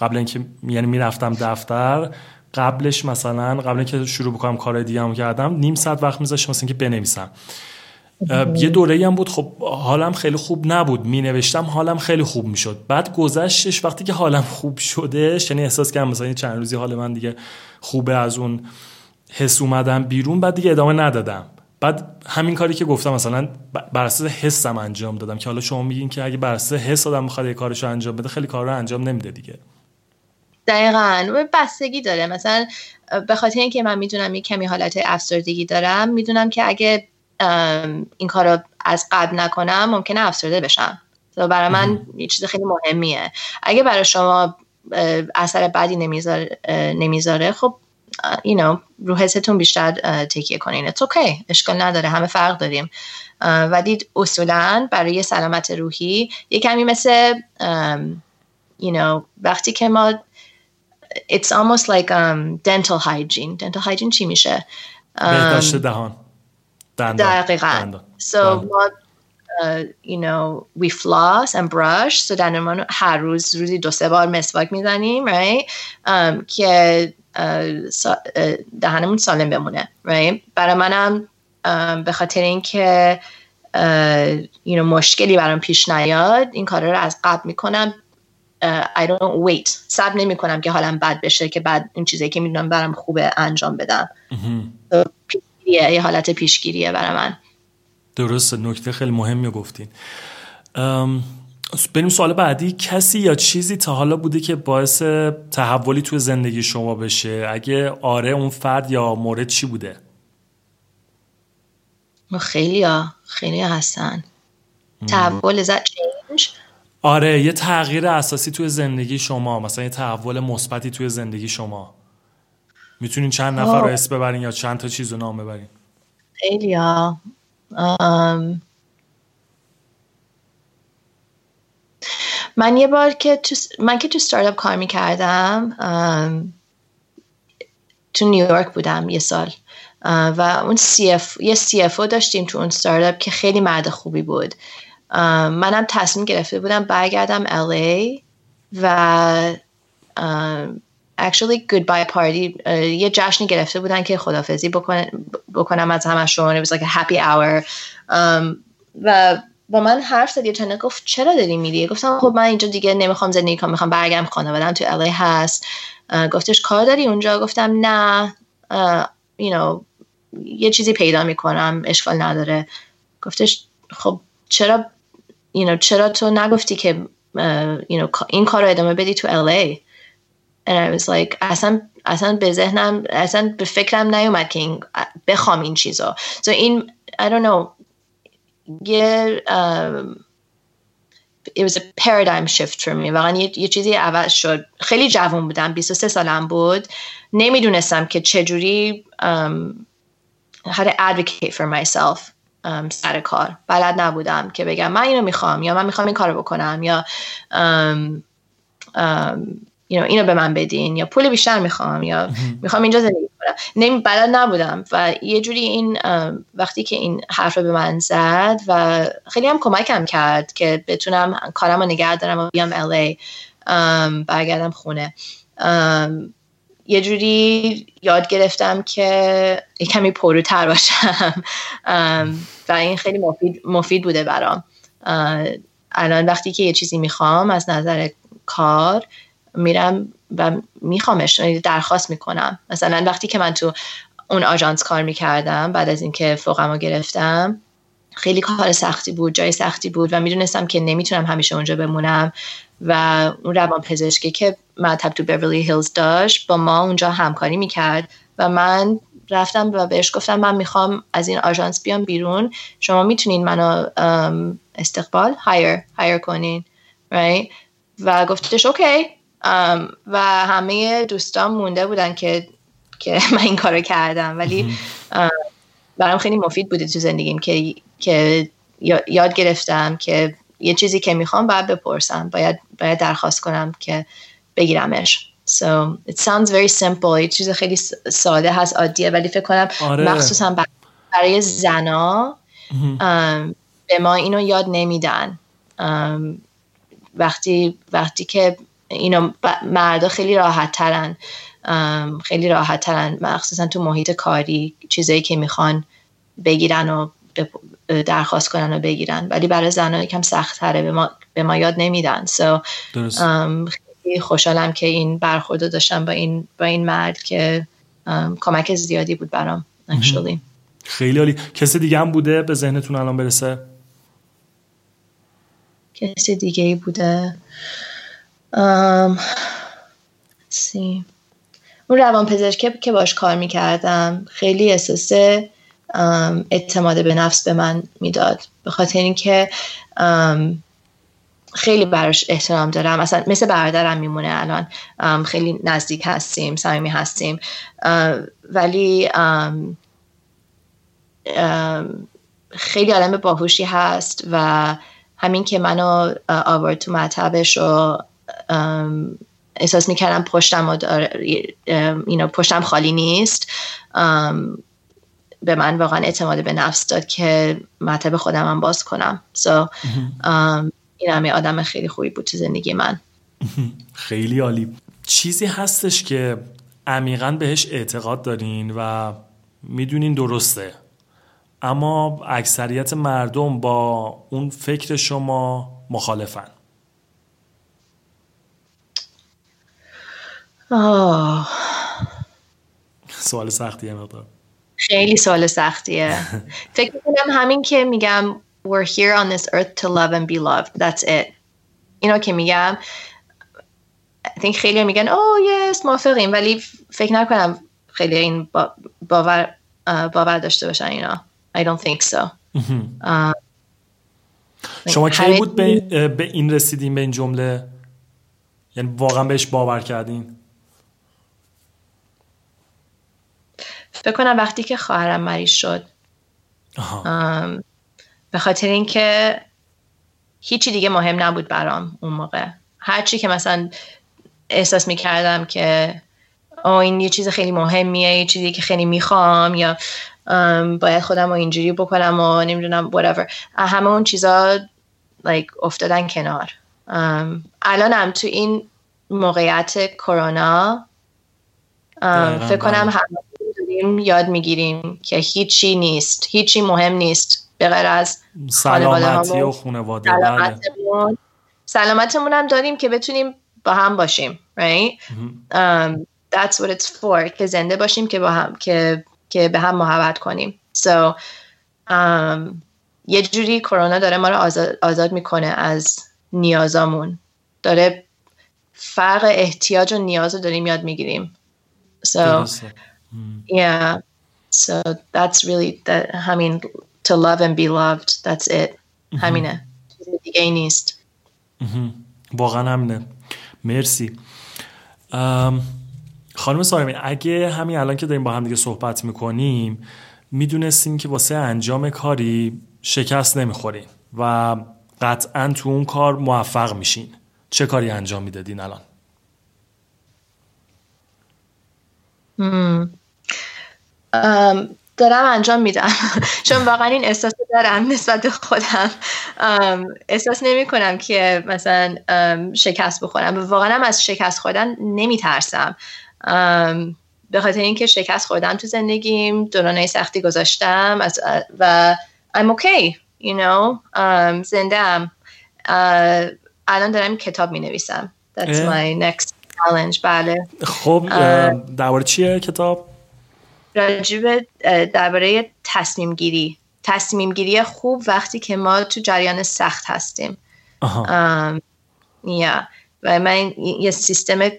قبل اینکه یعنی می‌رفتم دفتر قبلش مثلا قبل اینکه شروع بکنم کار دیگه هم کردم نیم ساعت وقت میذاشتم مثلا که بنویسم. یه دوره هم بود خب حالم خیلی خوب نبود. می نوشتم حالم خیلی خوب می‌شد. بعد گذشتش وقتی که حالم خوب شدش یعنی احساس کردم مثلا چند روزی حال من دیگه خوبه از اون حس اومدم بیرون بعد دیگه ادامه ندادم. بعد همین کاری که گفتم مثلا بر اساس حسم انجام دادم که حالا شما میگین که اگه بر اساس حس آدم می‌خواد یه کارشو انجام بده خیلی کار رو انجام نمیده دیگه. دقیقا. بستگی داره. مثلا به خاطر اینکه من می‌دونم یه کمی حالت افسردگی دارم می‌دونم که اگه این کار رو از قبل نکنم ممکنه افسرده بشم. برای من یه چیز خیلی مهمیه. اگه برای شما اثر بدی نمی‌ذاره, نمی‌ذاره خب you know, رو حستون بیشتر تکیه کنین. It's okay. اشکال نداره. همه فرق داریم. ولی اصولا برای سلامت روحی یه کمی مثل you know, وقتی که ما it's almost like um, dental hygiene. Dental hygiene چی میشه؟ بهداشت دهان. دقیقا. so ما uh, you know we floss and brush. So دندانمون هر روز روزی دو سه بار مسواک می‌زنیم right um, که دهنمون سالم بمونه right برای منم به خاطر اینکه you know, مشکلی برام پیش نیاد این کار رو از قبل می‌کنم. I don't wait. صبر نمی کنم که حالم بد بشه که بعد این چیزی که می‌دونم برام خوبه انجام بدم. پیشگیریه یه حالت پیشگیریه برای من. درست نکته خیلی مهمی گفتین. بریم سوال بعدی. کسی یا چیزی تا حالا بوده که باعث تحولی توی زندگی شما بشه؟ اگه آره اون فرد یا مورد چی بوده؟ خیلی ها خیلی هستن. تحول is آره یه تغییر اساسی توی زندگی شما مثلا یه تحول مثبتی توی زندگی شما. می‌تونین چند نفر رو اسم ببرین یا چند تا چیز رو نام ببرین؟ خیلی ها. من یه بار که تو من که تو ستارتاپ کار می‌کردم تو نیویورک بودم یه سال. و اون اف یه CFO داشتیم تو اون ستارتاپ که خیلی مرد خوبی بود. منم تصمیم گرفته بودم برگردم LA و actually goodbye party یه جشنی گرفته بودن که خدافظی بکنم از همشون it was like a happy hour. و با من حرف زد یه گفت چرا داری میری؟ گفتم خب من اینجا دیگه نمی‌خوام زندگی کنم می‌خوام برگردم خانوادم تو LA هست. گفتش کار داری اونجا؟ گفتم نه. you know, یه چیزی پیدا می‌کنم اشکال نداره. گفتش خب چرا you know, چرا تو نگفتی که you know, این کار رو ادامه بدی تو LA and I was like اصلا اصلا به ذهنم اصلا به فکرم نیومد که این بخوام این چیزا so این I don't know یه it was a paradigm shift for me. واقعا یه, یه چیزی عوض شد. خیلی جوان بودم 23 سالم بود. نمی‌دونستم که چجوری um, how to advocate for myself um, سر کار. بلد نبودم که بگم من اینو می‌خوام یا من می‌خوام این کارو بکنم یا um, um, you know, اینو به من بدین یا پول بیشتر می‌خوام یا می‌خوام اینجا زندگی کنم. نمی بلد نبودم. و یه جوری این وقتی که این حرف به من زد و خیلی هم کمکم کرد که بتونم کارم رو نگه دارم و بیام الی برگردم خونه. یه جوری یاد گرفتم که کمی پروتر باشم. و این خیلی مفید, مفید بوده برام. الان وقتی که یه چیزی می‌خوام از نظر کار میرم و میخوامش یعنی درخواست می‌کنم مثلا وقتی که من تو اون آژانس کار می‌کردم بعد از اینکه فوقمو گرفتم خیلی کار سختی بود جای سختی بود و می‌دونستم که نمی‌تونم همیشه اونجا بمونم و اون روان پزشکی که مطب تو بیورلی هیلز داشت با ما اونجا همکاری می‌کرد و من رفتم و بهش گفتم من می‌خوام از این آژانس بیام بیرون شما می‌تونین منو استقبال هایر هایر کنین right? و گفتش اوکی و همه دوستان مونده بودن که که من این کارو کردم. ولی برام خیلی مفید بوده تو زندگیم که که یاد گرفتم که یه چیزی که می‌خوام باید بپرسم. باید باید درخواست کنم که بگیرمش. So it sounds very simple. یه چیز خیلی ساده هست عادیه ولی فکر کنم آره. مخصوصا برای زنا به ما اینو یاد نمیدن. وقتی وقتی که اینو مردا خیلی راحت ترن خیلی راحت ترن مخصوصا تو محیط کاری چیزایی که می‌خوان بگیرن و درخواست کنن و بگیرن. ولی برای زنان یکم سخت تره به ما, به ما یاد نمیدن. So, خیلی خوشحالم که این برخورد داشتم با این, با این مرد که کمک زیادی بود برام خیلی عالی. کسی دیگه هم بوده به ذهنتون الان برسه؟ کسی دیگه ای بوده؟ Um, سی. اون روان پزشک که باش کار می‌کردم خیلی احساس اعتماد به نفس به من می‌داد. به خاطر اینکه خیلی براش احترام دارم. مثلا مثل برادرم میمونه الان. خیلی نزدیک هستیم صمیمی هستیم. ولی خیلی آدم باهوشی هست و همین که منو آورد تو مطبش و احساس می‌کردم پشتم و پشتم خالی نیست. به من واقعا اعتماد به نفس داد که مطب خودم هم باز کنم. So, این همه آدم خیلی خوبی بود تو زندگی من. خیلی عالی. چیزی هستش که عمیقا بهش اعتقاد دارین و می‌دونین درسته. اما اکثریت مردم با اون فکر شما مخالفن. آه. سوال سختیه مقدار خیلی سوال سختیه. فکر کنم همین که میگم we're here on this earth to love and be loved. That's it. اینو که میگم I think خیلی میگن oh yes موافقیم. ولی فکر نکنم خیلی این باور باور داشته باشن اینا. I don't think so. شما کی بود به, به این رسیدین به این جمله؟ یعنی واقعا بهش باور کردین؟ فکر کنم وقتی که خواهرم مریض شد. به خاطر اینکه هیچی دیگه مهم نبود برام اون موقع. هرچی که مثلا احساس می‌کردم که او این یه چیز خیلی مهمیه یه چیزی که خیلی می‌خوام یا باید خودم رو اینجوری بکنم و نمی‌دونم whatever. همه اون چیزا like افتادن کنار. الانم تو این موقعیت کرونا فکر کنم همه یاد می‌گیریم که هیچی نیست هیچی مهم نیست به غیر از سلامتی و خانواده بله. سلامتمون. سلامتمون هم داریم که بتونیم با هم باشیم right? um, that's what it's for که زنده باشیم که با هم که که به هم محبت کنیم. So um, یه جوری کرونا داره ما رو آزاد, آزاد می‌کنه از نیازامون. داره فرق احتیاج و نیاز رو داریم یاد می‌گیریم. So yeah. So that's really that I mean to love and be loved that's it. همینه دیگه نیست واقعا همینه. مرسی. خانم سارمین اگه همین الان که داریم با هم دیگه صحبت می‌کنیم می‌دونستیم که واسه انجام کاری شکست نمی‌خورین و قطعا تو اون کار موفق میشین. چه کاری انجام می‌دادین الان؟ دارم انجام میدم. چون واقعا این احساس دارم نسبت به خودم. احساس نمی کنم که مثلا شکست بخورم. واقعا هم از شکست خوردن نمی ترسم. به خاطر اینکه شکست خوردم تو زندگیم دورانه سختی گذاشتم و I'm okay you know. زنده ام الان دارم کتاب می نویسم. That's my next challenge. بله. خب درباره چیه کتاب؟ راجب درباره تصمیم گیری تصمیم گیری خوب وقتی که ما تو جریان سخت هستیم. آها. یا. و من یه سیستم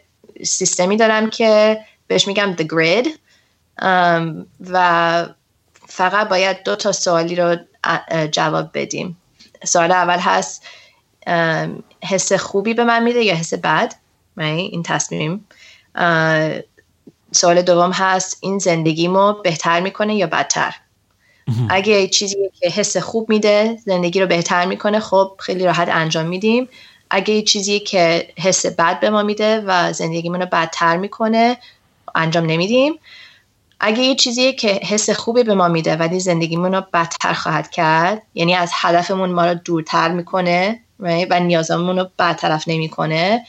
سیستمی دارم که بهش میگم the grid. و فقط باید دو تا سوالی رو جواب بدیم. سوال اول هست حس خوبی به من میده یا حس بد؟ این تصمیم. سوال دوم هست این زندگیمو بهتر می‌کنه یا بدتر؟ اگه چیزی که حس خوب میده زندگی رو بهتر می‌کنه خب خیلی راحت انجام میدیم. اگه چیزی که حس بد به ما میده و زندگیمون رو بدتر می‌کنه انجام نمیدیم. اگه یه چیزی که حس خوبی به ما میده ولی زندگیمون رو بدتر خواهد کرد یعنی از هدفمون ما رو دورتر می‌کنه و نیازمون رو برطرف نمی‌کنه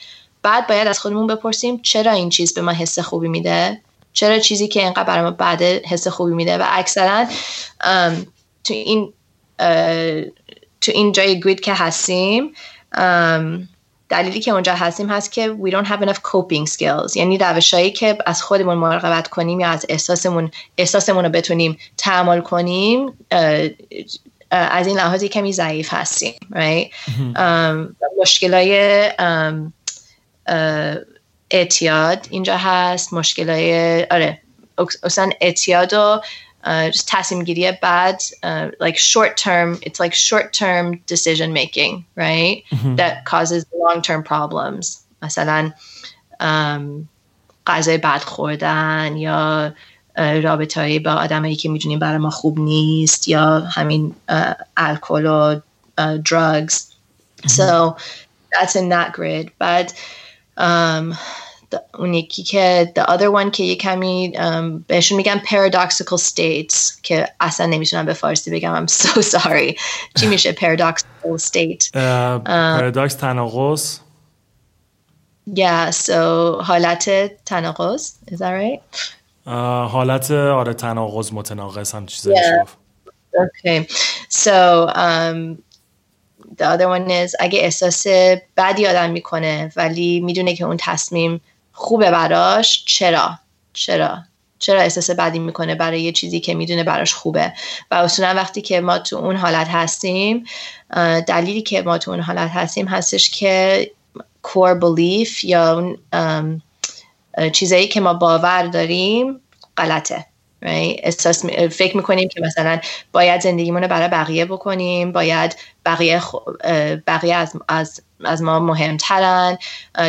بعد باید از خودمون بپرسیم چرا این چیز به ما حس خوبی میده؟ چرا چیزی که اینقدر برای ما بعد حس خوبی میده؟ و اکثرا تو این تو این جای گرید که هستیم دلیلی که اونجا هستیم هست که we don't have enough coping skills. یعنی روشایی که از خودمون مراقبت کنیم یا از احساسمون احساسمون رو بتونیم تحمل کنیم از این لحاظی کمی ضعیف هستیم right? مشکلای اعتیاد اینجا هست مشکلای آره اصلا اعتیاد و تصمیم گیری بعد like short term it's like short term decision making right that causes long term problems. مثلا غذای بد خوردن یا رابطه های با آدمایی که می‌دونیم برای ما خوب نیست یا همین الکل و drugs. so that's in that grid but اون یکی که the other one که یه کمی um, بهشون میگم paradoxical states که اصلا نمی‌تونم به فارسی بگم I'm so sorry چی میشه paradoxical state uh, paradox تناقض yeah so حالت تناقض is that right uh, حالت آره تناقض متناقض هم چیزی yeah. okay so um, the other one is اگه احساس بدی آدم می‌کنه ولی می‌دونه که اون تصمیم خوبه براش چرا؟ چرا؟ چرا احساس بدی می‌کنه برای یه چیزی که می‌دونه براش خوبه؟ و اصولا وقتی که ما تو اون حالت هستیم دلیلی که ما تو اون حالت هستیم هستش که core belief یا اون چیزایی که ما باور داریم غلطه. احساس فکر می‌کنیم که مثلا باید زندگیمون رو برای بقیه بکنیم باید بقیه, بقیه از, از, از ما مهمترن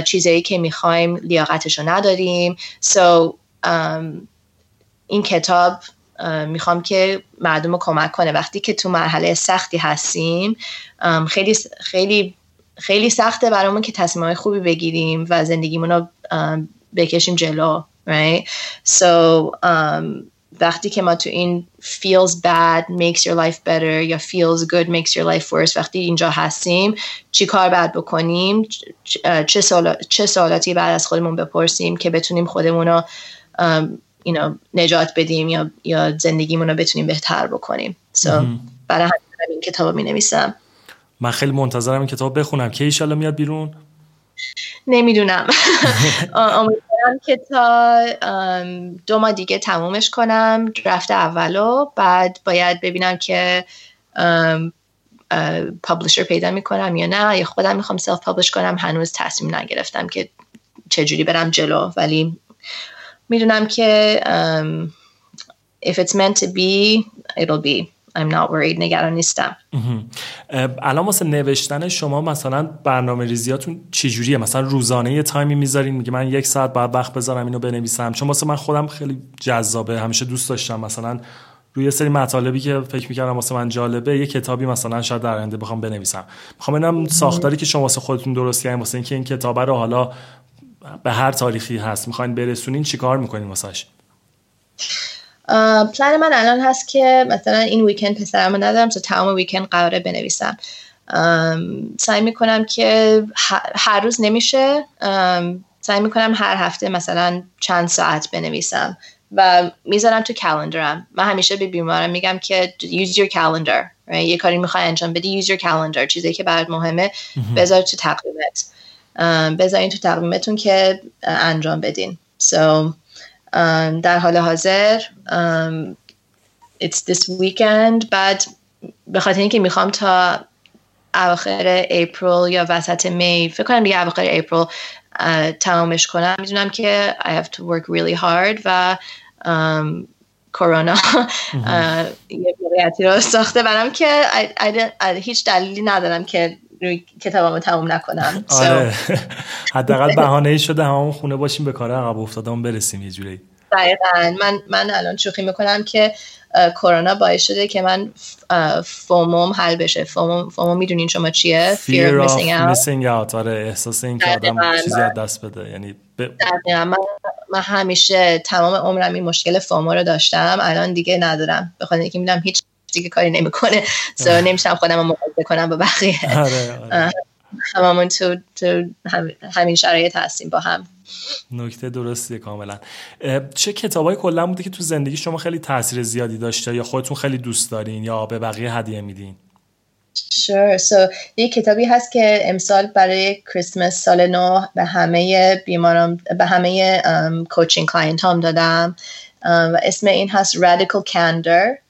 چیزایی که می‌خوایم لیاقتش رو نداریم. So, um, این کتاب می‌خوام که مردم رو کمک کنه. وقتی که تو مرحله سختی هستیم خیلی خیلی خیلی سخته برامون که تصمیم خوبی بگیریم و زندگیمون رو بکشیم جلو right? So um, وقتی که ما تو این feels bad makes your life better یا feels good makes your life worse وقتی اینجا هستیم چی کار باید بکنیم؟ چه, چه سوالاتی بعد از خودمون بپرسیم که بتونیم خودمون رو you know, نجات بدیم یا, یا زندگیمون رو بتونیم بهتر بکنیم. So برای همین این کتاب می نویسم من خیلی منتظرم این کتاب بخونم. که ایشالا میاد بیرون؟ نمی‌دونم. امیدوارم که تا دو ماه دیگه تمومش کنم درفت اولو بعد باید ببینم که پابلشر پیدا می‌کنم یا نه. یا خودم می‌خوام سلف پابلش کنم هنوز تصمیم نگرفتم که چجوری برم جلو. ولی می‌دونم که if it's meant to be it'll be. I'm not worried نگران نیستم. الان واسه نوشتن شما مثلا برنامه ریزیاتون چجوریه؟ مثلا روزانه یه تایمی می‌ذارین میگه من یک ساعت باید وقت بذارم اینو بنویسم. چون واسه من خودم خیلی جذابه. همیشه دوست داشتم مثلا روی یه سری مطالبی که فکر می‌کردم واسه من جالبه یه کتابی مثلا شاید در آینده بخوام بنویسم. می‌خوام ببینم ساختاری که شما واسه خودتون درست کردین واسه اینکه این کتاب رو حالا به هر تاریخی هست. می‌خواین برسونین چیکار می‌کنین واسش؟ پلان من الان هست که مثلا این ویکند پسرمو ندارم تو تمام ویکند قراره بنویسم. سعی می‌کنم که هر روز نمیشه سعی می‌کنم هر هفته مثلا چند ساعت بنویسم و می‌ذارم تو کلندرم. من همیشه به بیمارم میگم که use your calendar. یه کاری می‌خوای انجام بدی use your calendar. چیزی که برات مهمه بذار تو تقویمت. بذارین تو تقویمتون که انجام بدین. So در حال حاضر it's this weekend بعد به خاطر اینکه می‌خوام تا اواخر اپریل یا وسط می فکر کنم دیگه اواخر اپریل تمامش کنم. می‌دونم که I have to work really hard و کرونا یه موقعیتی رو ساخته برام که هیچ دلیلی ندارم که کتابمو تموم نکنم. آره. حداقل بهانه ای شده همون خونه باشیم به کار عقب افتادم برسیم یه جوری دقیقا. من من الان شوخی می‌کنم که کرونا باعث شده که من فوموم حل بشه. فوموم فوموم می‌دونین شما چیه؟ Fear of missing out, آره احساس این که آدم چیزی از دست بده. یعنی ب... من, من همیشه تمام عمرم این مشکل فومو رو داشتم. الان دیگه ندارم. به خاطر اینکه می‌دونم هیچ دیگه کاری نمی‌کنه. so نمیشینم خودم مقایسه کنم با بقیه. آره, آره. هممون تو, تو همین شرایط هستیم با هم. نکته درستیه کاملا. چه کتابای کلا بوده که تو زندگی شما خیلی تاثیر زیادی داشته یا خودتون خیلی دوست دارین یا به بقیه هدیه میدین؟ Sure. so, یه کتابی هست که امسال برای کریسمس سال نو به همه بیمارام به همه coaching client هام دادم. و اسم این هست Radical Candor.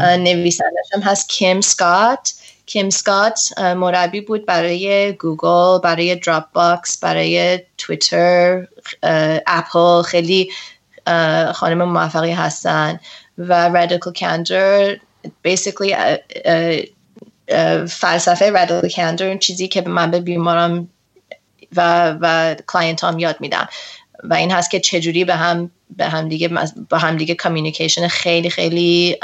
نویسندش هم هست کیم سکات. کیم سکات مربی بود برای گوگل برای دراپ باکس برای تویتر اپل. خیلی خانم موفقی هستن. و Radical Candor basically فلسفه Radical Candor چیزی که من به بیمارم و و client هام یاد میدم. و این هست که چجوری به هم به هم دیگه با هم دیگه کامیونیکیشن خیلی خیلی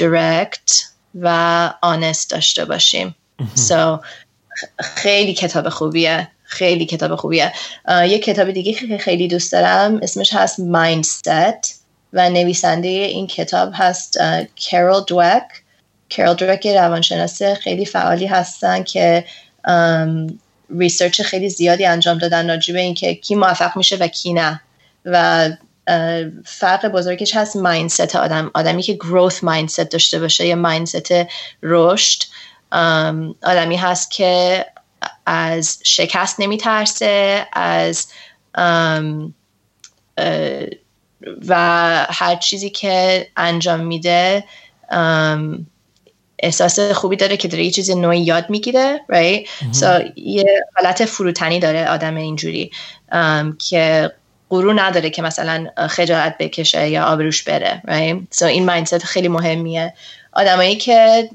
direct و آنست داشته باشیم. so, خیلی کتاب خوبیه. خیلی کتاب خوبیه. یه کتاب دیگه که خیلی دوست دارم اسمش هست Mindset و نویسنده این کتاب هست کرول دوک کرول دوک روانشناس خیلی فعالی هستن که research خیلی زیادی انجام دادن راجع به اینکه کی موفق میشه و کی نه. و فرق بزرگش هست mindset آدم آدمی که growth mindset داشته باشه یا mindset رشد آدمی هست که از شکست نمیترسه از و هر چیزی که انجام میده احساس خوبی داره که داره یه چیزی نوعی یاد می‌گیره right? so, یه حالت فروتنی داره آدم اینجوری که غرور نداره که مثلا خجالت بکشه یا آبروش بره right? so این مایندست خیلی مهمیه. آدمایی که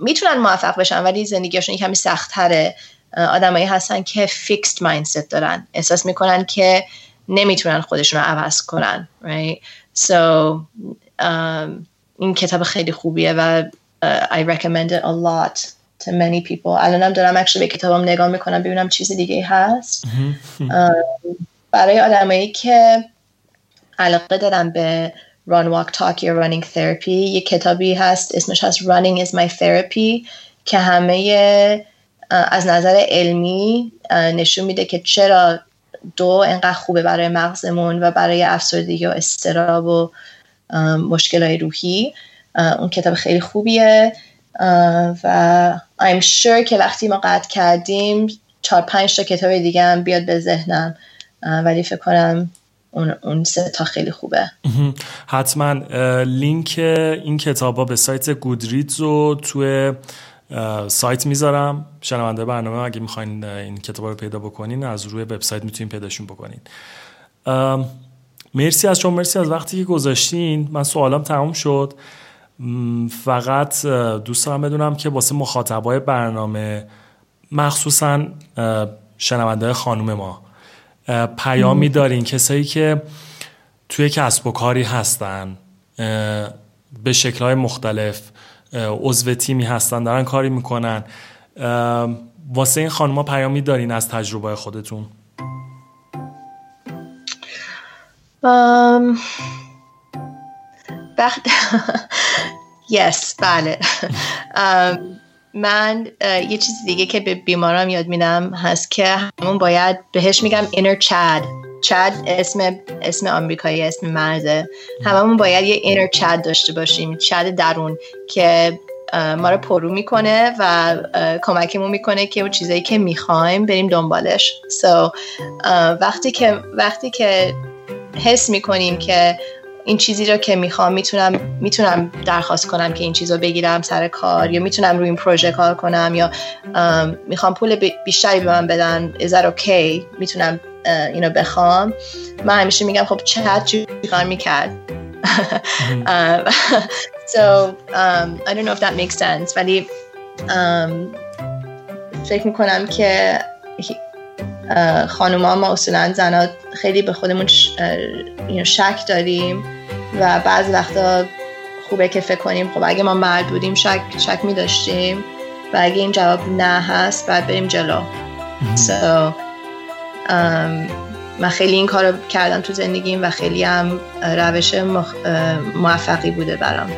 می‌تونن موفق بشن ولی زندگیشون کمی سختتره. آدمایی هستن که فیکست مایندست دارن. احساس می‌کنن که نمی‌تونن خودشون رو عوض کنن right? so um, این کتاب خیلی خوبیه و uh, I recommend it a lot to many people. الانم دارم actually به کتابم نگاه می‌کنم ببینم چیز دیگه هست. برای آدمایی که علاقه دارن به run walk talk یا running therapy یه کتابی هست اسمش هست running is my therapy که همه از نظر علمی نشون میده که چرا دو انقدر خوبه برای مغزمون و برای افسردگی و استراب و مشکلهای روحی. اون کتاب خیلی خوبیه. و I'm sure که وقتی ما قطع کردیم چهار پنج تا کتاب دیگه هم بیاد به ذهنم. ولی فکر کنم اون, اون تا خیلی خوبه. حتما لینک این کتاب به سایت گودریدز رو توی سایت می‌ذارم. شنونده برنامه اگه می‌خواین این کتاب رو پیدا بکنین از روی وبسایت می‌تونین پیداشون بکنین. مرسی از شما مرسی از وقتی که گذاشتین. من سوالم تمام شد. فقط دوست دارم بدونم که واسه مخاطبای برنامه مخصوصا شنونده خانوم ما پیامی دارین کسایی که توی کسب و کاری هستن به شکلهای مختلف عضو تیمی هستن دارن کاری می‌کنن. واسه این خانوما پیامی دارین از تجربه خودتون؟ وقت یس بله. من یه چیز دیگه که به بیمارم یاد میدم هست که همون باید بهش میگم inner chad. چد اسم اسم آمریکایی اسم مرزه هممون باید یه اینر چد داشته باشیم. چد درون که ما رو پرو می‌کنه و کمکمون می‌کنه که اون چیزایی که می‌خوایم بریم دنبالش. So, وقتی که وقتی که حس می‌کنیم که این چیزی رو که می‌خوام می‌تونم می‌تونم درخواست کنم که این چیز رو بگیرم سر کار یا می‌تونم روی این پروژه کار کنم یا می‌خوام پول بیشتری به من بدن is that okay می‌تونم اینو بخوام. من همیشه میگم خب چت چی کار می‌کرد؟ so um, I don't know if that makes sense. ولی um, فکر می‌کنم که خانوما ما اصولا زنات خیلی به خودمون شک داریم. و بعض وقتا خوبه که فکر کنیم خب اگه ما مرد بودیم شک, شک می داشتیم و اگه این جواب نه هست بعد بریم جلو. so, um, من خیلی این کار کردم تو زندگیم و خیلی هم روش موفقی بوده برام.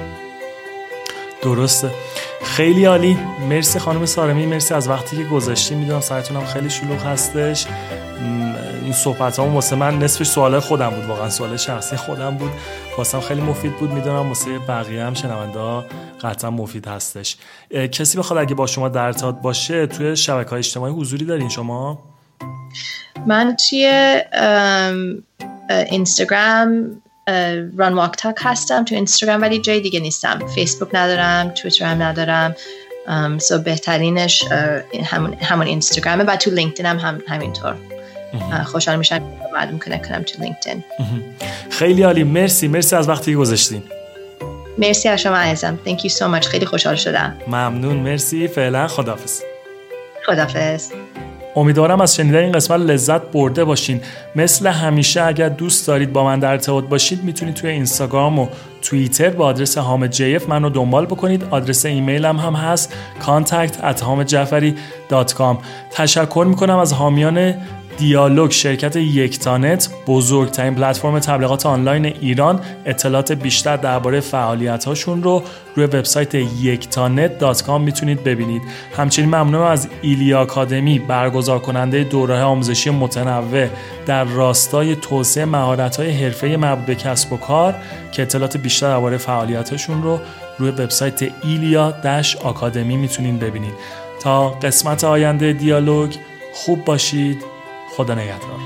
درسته. خیلی عالی. مرسی خانم سارمی مرسی از وقتی که گذاشتی. می‌دونم سرتون هم خیلی شلوغ هستش. این صحبت ها واسه من نصفش سوال خودم بود واقعا سوال شخصی خودم بود. واسه خیلی مفید بود می‌دونم واسه بقیه هم شنونده قطعا مفید هستش. کسی بخواد اگه با شما در ارتباط باشه توی شبکه های اجتماعی حضوری دارین شما؟ من توی اینستاگرام ران واک تاک هستم تو اینستاگرام ولی جای دیگه نیستم. فیسبوک ندارم تویتر هم ندارم. سو بهترینش همون, همون اینستاگرامه و تو لینکدین هم, هم همینطور. خوشحال میشم معلوم کنه کنم تو لینکدین. خیلی عالی. مرسی. مرسی از وقتی گذاشتین. مرسی از شما عزیزم. Thank you so much. خیلی خوشحال شدم. ممنون. مرسی. فعلا خدافز خدافز امیدوارم از شنیدن این قسمت لذت برده باشین. مثل همیشه اگر دوست دارید با من در ارتباط باشید می‌تونید توی اینستاگرام و توییتر با آدرس هام جیف من رو دنبال بکنید. آدرس ایمیلم هم هست. contact at تشکر می‌کنم از حامیان دیالوگ شرکت یکتانت بزرگترین پلتفرم تبلیغات آنلاین ایران اطلاعات بیشتر درباره فعالیت هاشون رو روی وبسایت یکتانت.com می‌تونید ببینید. همچنین ممنون از ایلی آکادمی برگزار کننده دوره آموزشی متنوع. در راستای توسعه مهارت های حرفه مربوط به کسب و کار که اطلاعات بیشتر درباره فعالیتاشون رو روی وبسایت ایلیا آکادمی می‌تونید ببینید. تا قسمت آینده دیالوگ خوب باشید. خدا نگهدار.